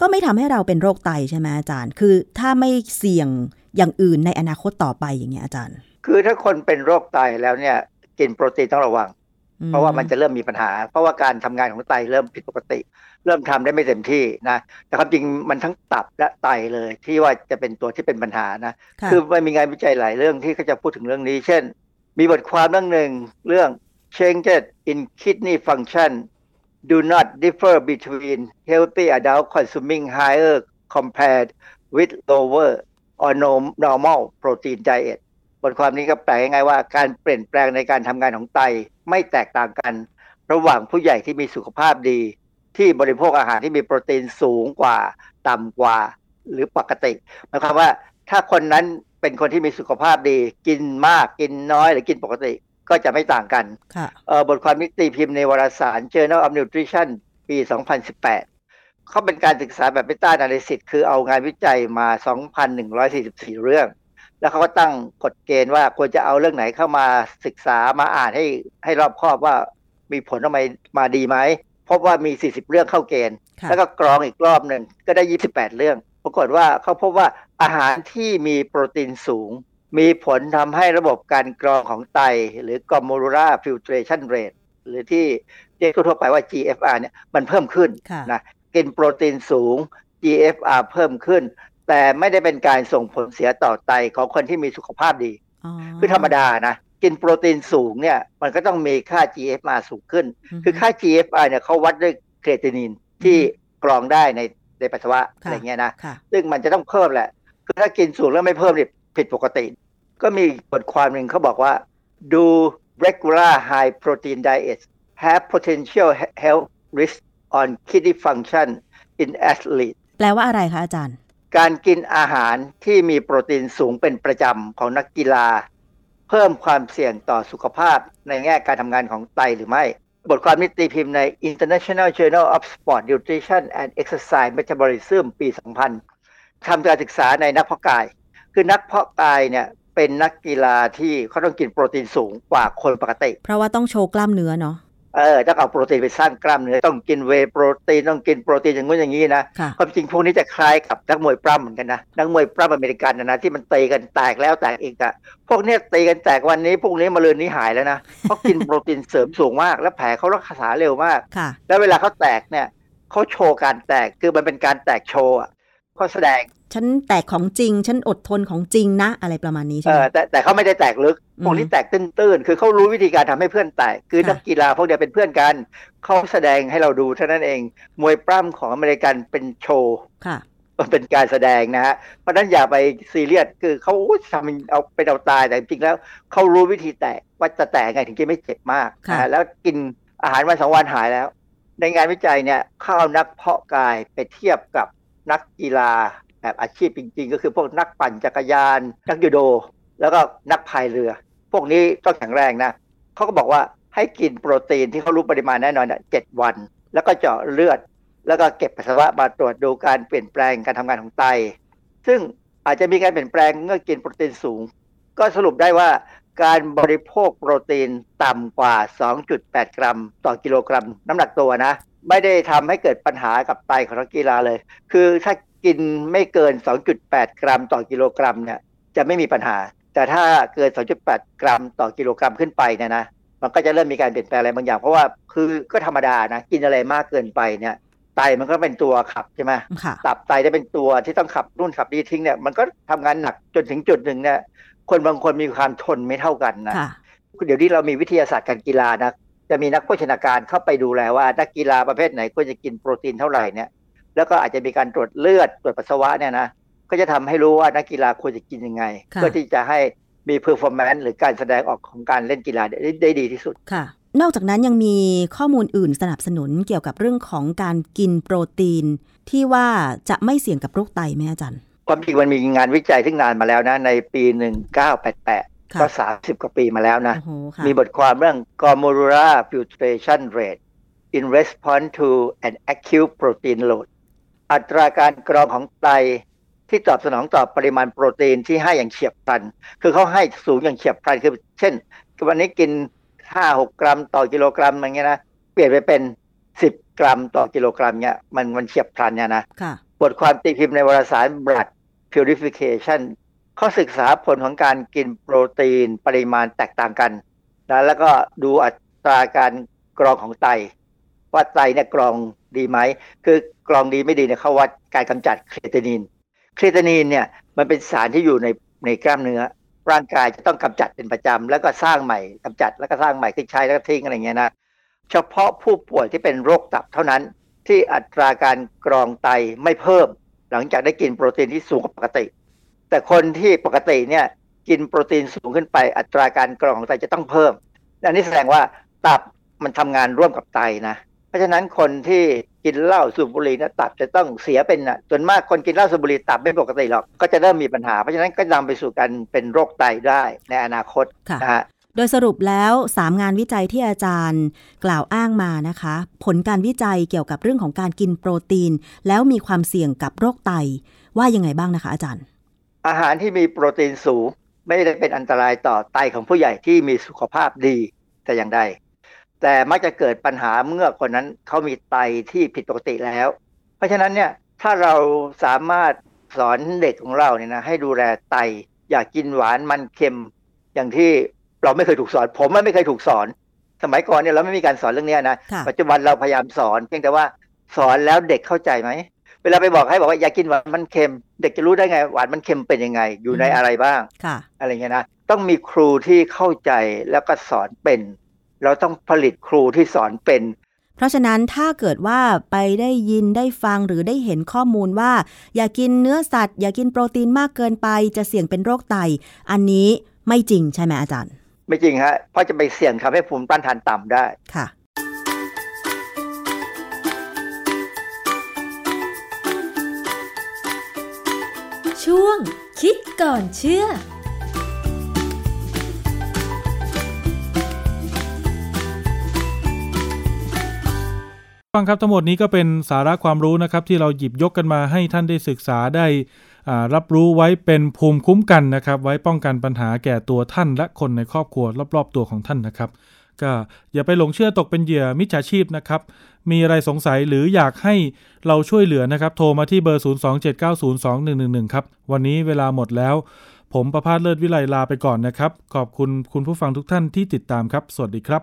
ก็ไม่ทำให้เราเป็นโรคไตใช่ไหมอาจารย์ คือถ้าไม่เสี่ยงอย่างอื่นในอนาคตต่อไปอย่างเงี้ยอาจารย์ คือถ้าคนเป็นโรคไตแล้วเนี่ยกินโปรตีนต้องระวัง เพราะว่ามันจะเริ่มมีปัญหา เพราะว่าการทำงานของไตเริ่มผิดปกติ เริ่มทำได้ไม่เต็มที่นะแต่ความจริงมันทั้งตับและไตเลยที่ว่าจะเป็นตัวที่เป็นปัญหานะคือมันมีงานวิจัยหลายเรื่องที่เขาจะพูดถึงเรื่องนี้ เช่น มีบทความเรื่องหนึ่งเรื่อง changes in kidney function do not differ between healthy adult consuming higher compared with lower or normal protein diet บ ทความนี้ก็แปลง่ายๆว่าการเปลี่ยนแปลงในการทำงานของไตไม่แตกต่างกัน ระหว่างผู้ใหญ่ที่มีสุขภาพดี ที่บริโภคอาหารที่มีโปรตีนสูงกว่า ต่ำกว่าหรือปกติหมายความว่าถ้าคนนั้นเป็นคนที่มีสุขภาพดี กินมากกินน้อยหรือกินปกติก็จะไม่ต่างกันบทความนี้ตีพิมพ์ในวารสาร Journal of Nutrition ปี 2018 เขาเป็นการศึกษาแบบเบต้านาลิซิสคือเอางานวิจัยมา 2,144 เรื่อง แล้วเขาก็ตั้งกฎเกณฑ์ว่าควรจะเอาเรื่องไหนเข้ามาศึกษามาอ่านให้ให้รอบคอบว่ามีผลออกมามาดีไหมพบว่ามี 40 เรื่องเข้าเกณฑ์ แล้วก็กรองอีกรอบหนึ่งก็ได้ 28 เรื่อง ปรากฏว่าเขาพบว่าอาหารที่มีโปรตีนสูง มีผลทำให้ระบบการกรองของไต หรือ glomerular filtration rate หรือที่เรียกทั่วไปว่า GFR เนี่ยมันเพิ่มขึ้นนะกินโปรตีนสูง GFR เพิ่มขึ้น แต่ไม่ได้เป็นการส่งผลเสียต่อไตของคนที่มีสุขภาพดี คือธรรมดานะ กินโปรตีนสูงเนี่ยมันก็ต้องมีค่า GFR สูงขึ้น คือค่า GFR เนี่ยเขาวัดด้วยเครตินินที่กรองได้ในในปัสสาวะอะไรเงี้ยนะ ซึ่งมันจะต้องเพิ่มแหละ คือถ้ากินสูงแล้วไม่เพิ่มนี่ผิดปกติ ก็มีบทความหนึ่งเขาบอกว่าดู regular high protein diets have potential health risk on kidney function in athlete แปลว่าอะไรคะอาจารย์ การกินอาหารที่มีโปรตีนสูงเป็นประจำของนักกีฬา เพิ่มความเสี่ยงต่อสุขภาพในแง่การทำงานของไตหรือไม่ บทความนี้ตีพิมพ์ใน International Journal of Sport Nutrition and Exercise Metabolism ปี 2000 ทำการศึกษาในนักเพาะกาย คือนักเพาะกายเนี่ยเป็นนักกีฬาที่เขาต้องกินโปรตีนสูงกว่าคนปกติ เพราะว่าต้องโชว์กล้ามเนื้อเนาะ เออต้องเอาโปรตีนไปสร้างกล้ามเนื้อต้องกินเวโปรตีนต้องกินโปรตีนอย่างงู้นอย่างนี้นะความจริงพวกนี้จะคล้ายกับนักมวยปล้ำเหมือนกันนะนักมวยปล้ำอเมริกันนะนะที่มันตีกันแตกแล้วแตกอีกอะพวกนี้ตีกันแตกวันนี้พวกนี้มาเลืนนี้หายแล้วนะเพราะกินโปรตีนเสริมสูงมาก แล้วแผลเขารักษาเร็วมากแล้วเวลาเขาแตกเนี่ยเขาโชว์การแตกคือมันเป็นการแตกโชว์เขาแสดง ฉันแตกของจริง ฉันอดทนของจริงนะ อะไรประมาณนี้ใช่ไหมแต่แต่เขาไม่ได้แตกลึกพวกนี้แตกตื้นๆ คือเขารู้วิธีการทำให้เพื่อนแตก คือนักกีฬาพวกเดียวเป็นเพื่อนกัน เขาแสดงให้เราดูเท่านั้นเอง มวยปล้ำของอเมริกันเป็นโชว์ค่ะเป็นการแสดงนะฮะ เพราะนั้นอย่าไปซีเรียส คือเขาทำเอาเป็นเอาตาย แต่จริงแล้วเขารู้วิธีแตกว่าจะแตกไงถึงจะไม่เจ็บมากนะแล้วกินอาหารวันสองวันหายแล้ว ในงานวิจัยเนี่ยเข้านักเพาะกายไปเทียบกับนักกีฬา แบบอาชีพจริง ๆ ก็คือพวกนักปั่นจักรยาน นักยูโด แล้วก็นักพายเรือ พวกนี้ต้องแข็งแรงนะเขาก็บอกว่าให้กินโปรตีนที่เขารู้ปริมาณแน่นอนเจ็ดวัน แล้วก็เจาะเลือด แล้วก็เก็บปัสสาวะมาตรวจดูการเปลี่ยนแปลงการทำงานของไต ซึ่งอาจจะมีการเปลี่ยนแปลงเมื่อกินโปรตีนสูง ก็สรุปได้ว่าการบริโภคโปรตีนต่ำกว่า 2.8 กรัม ต่อกิโลกรัม น้ำหนักตัวนะ ไม่ได้ทำให้เกิดปัญหากับไตของนักกีฬาเลย คือถ้า กินไม่เกิน 2.8 กรัมต่อกิโลกรัมเนี่ยจะไม่มีปัญหา แต่ถ้าเกิน 2.8 กรัมต่อกิโลกรัมขึ้นไปเนี่ยนะมันก็จะเริ่มมีการเปลี่ยนแปลงอะไรบางอย่าง เพราะว่าคือก็ธรรมดานะกินอะไรมากเกินไปเนี่ยไตมันก็เป็นตัวขับใช่ไหมตับไตจะเป็นตัวที่ต้องขับรุ่นขับดีทิ้งเนี่ยมันก็ทำงานหนักจนถึงจุดหนึ่งเนี่ยคนบางคนมีความทนไม่เท่ากันนะเดี๋ยวนี้เรามีวิทยาศาสตร์การกีฬานะจะมีนักโภชนาการเข้าไปดูแลว่านักกีฬาประเภทไหนควรจะกินโปรตีนเท่าไหร่เนี่ย แล้วก็อาจจะมีการตรวจเลือดตรวจปัสสาวะเนี่ยนะก็จะทำให้รู้ว่านักกีฬาควรจะกินยังไงเพื่อที่จะให้มี performance หรือการแสดงออกของการเล่นกีฬาได้ได้ดีที่สุดค่ะ นอกจากนั้นยังมีข้อมูลอื่นสนับสนุนเกี่ยวกับเรื่องของการกินโปรตีน ที่ว่าจะไม่เสี่ยงกับโรคไตไหมอาจารย์ความจริงมันมีงานวิจัยที่นานมาแล้วนะ ในปี 1988 ก็30กว่าปีมาแล้วนะ มีบทความเรื่อง g o m o r a filtration rate in response to an acute protein load อัตราการกรองของไตที่ตอบสนองต่อปริมาณโปรตีนที่ให้อย่างเฉียบพลัน คือเขาให้สูงอย่างเฉียบพลันคือ เช่น วันนี้กินห้าหกกรัมต่อกิโลกรัมอย่างเงี้ยนะ เปลี่ยนไปเป็นสิบกรัมต่อกิโลกรัมเนี้ยมันมันเฉียบพลันเนี่ยนะบทความตีพิมพ์ในวารสาร Blood Purification เขาศึกษาผลของการกินโปรตีนปริมาณแตกต่างกันนะแล้วก็ดูอัตราการกรองของไต ว่าไตเนี่ยกรอง ดีไหมคือกรองดีไม่ดีเนี่ยเขาวัดการกำจัดเครตินินเครตินินเนี่ยมันเป็นสารที่อยู่ในในกล้ามเนื้อ ร่างกายจะต้องกำจัดเป็นประจำแล้วก็สร้างใหม่กำจัดแล้วก็สร้างใหม่ขึ้นใช้แล้วก็ทิ้งอะไรเงี้ยนะเฉพาะผู้ป่วยที่เป็นโรคตับเท่านั้นที่อัตราการกรองไตไม่เพิ่ม หลังจากได้กินโปรตีนที่สูงกว่าปกติ แต่คนที่ปกติเนี่ยกินโปรตีนสูงขึ้นไปอัตราการกรองไตจะต้องเพิ่มอันนี้แสดงว่าตับมันทำงานร่วมกับไตนะ ราะฉะนั้นคนที่กินเหล้าสูบบุหรี่นะตับจะต้องเสียเป็นนะส่วนมากคนกินเหล้าสูบบุหรี่ตับไม่ปกติหรอก ก็จะเริ่มมีปัญหา เพราะฉะนั้นก็นำไปสู่การเป็นโรคไตได้ในอนาคตนะฮะโดยสรุปแล้ว 3 งานวิจัยที่อาจารย์กล่าวอ้างมานะคะ ผลการวิจัยเกี่ยวกับเรื่องของการกินโปรตีน แล้วมีความเสี่ยงกับโรคไตว่ายังไงบ้างนะคะ อาจารย์ อาหารที่มีโปรตีนสูง ไม่ได้เป็นอันตรายต่อไตของผู้ใหญ่ที่มีสุขภาพดีแต่อย่างใด แต่มักจะเกิดปัญหาเมื่อคนนั้นเขามีไตที่ผิดปกติแล้ว เพราะฉะนั้นเนี่ยถ้าเราสามารถสอนเด็กของเราเนี่ยนะให้ดูแลไต อยากกินหวานมันเค็ม อย่างที่เราไม่เคยถูกสอน ผมไม่เคยถูกสอน สมัยก่อนเนี่ยเราไม่มีการสอนเรื่องนี้นะปัจจุบันเราพยายามสอนเพียงแต่ว่าสอนแล้วเด็กเข้าใจไหมเวลาไปบอกให้บอกว่าอยากกินหวานมันเค็ม เด็กจะรู้ได้ไงหวานมันเค็มเป็นยังไง อยู่ในอะไรบ้างอะไรเงี้ยนะต้องมีครูที่เข้าใจแล้วก็สอนเป็น เราต้องผลิตครูที่สอนเป็น เพราะฉะนั้นถ้าเกิดว่าไปได้ยินได้ฟังหรือได้เห็นข้อมูลว่า อย่ากินเนื้อสัตว์ อย่ากินโปรตีนมากเกินไป จะเสี่ยงเป็นโรคไต อันนี้ไม่จริงใช่ไหมอาจารย์ ไม่จริงฮะเพราะจะไปเสี่ยงทำให้ภูมิต้านทานต่ำได้ค่ะช่วงคิดก่อนเชื่อ ฟังครับทั้งหมดนี้ก็เป็นสาระความรู้นะครับที่เราหยิบยกกันมาให้ท่านได้ศึกษาได้รับรู้ไว้เป็นภูมิคุ้มกันนะครับ ไว้ป้องกันปัญหาแก่ตัวท่านและคนในครอบครัวรอบๆตัวของท่านนะครับ ก็อย่าไปหลงเชื่อตกเป็นเหยื่อมิจฉาชีพนะครับ มีอะไรสงสัยหรืออยากให้เราช่วยเหลือนะครับ โทรมาที่เบอร์ 027902111 ครับ วันนี้เวลาหมดแล้ว ผมประพาสเลิศวิไลลาไปก่อนนะครับ ขอบคุณคุณผู้ฟังทุกท่านที่ติดตามครับ สวัสดีครับ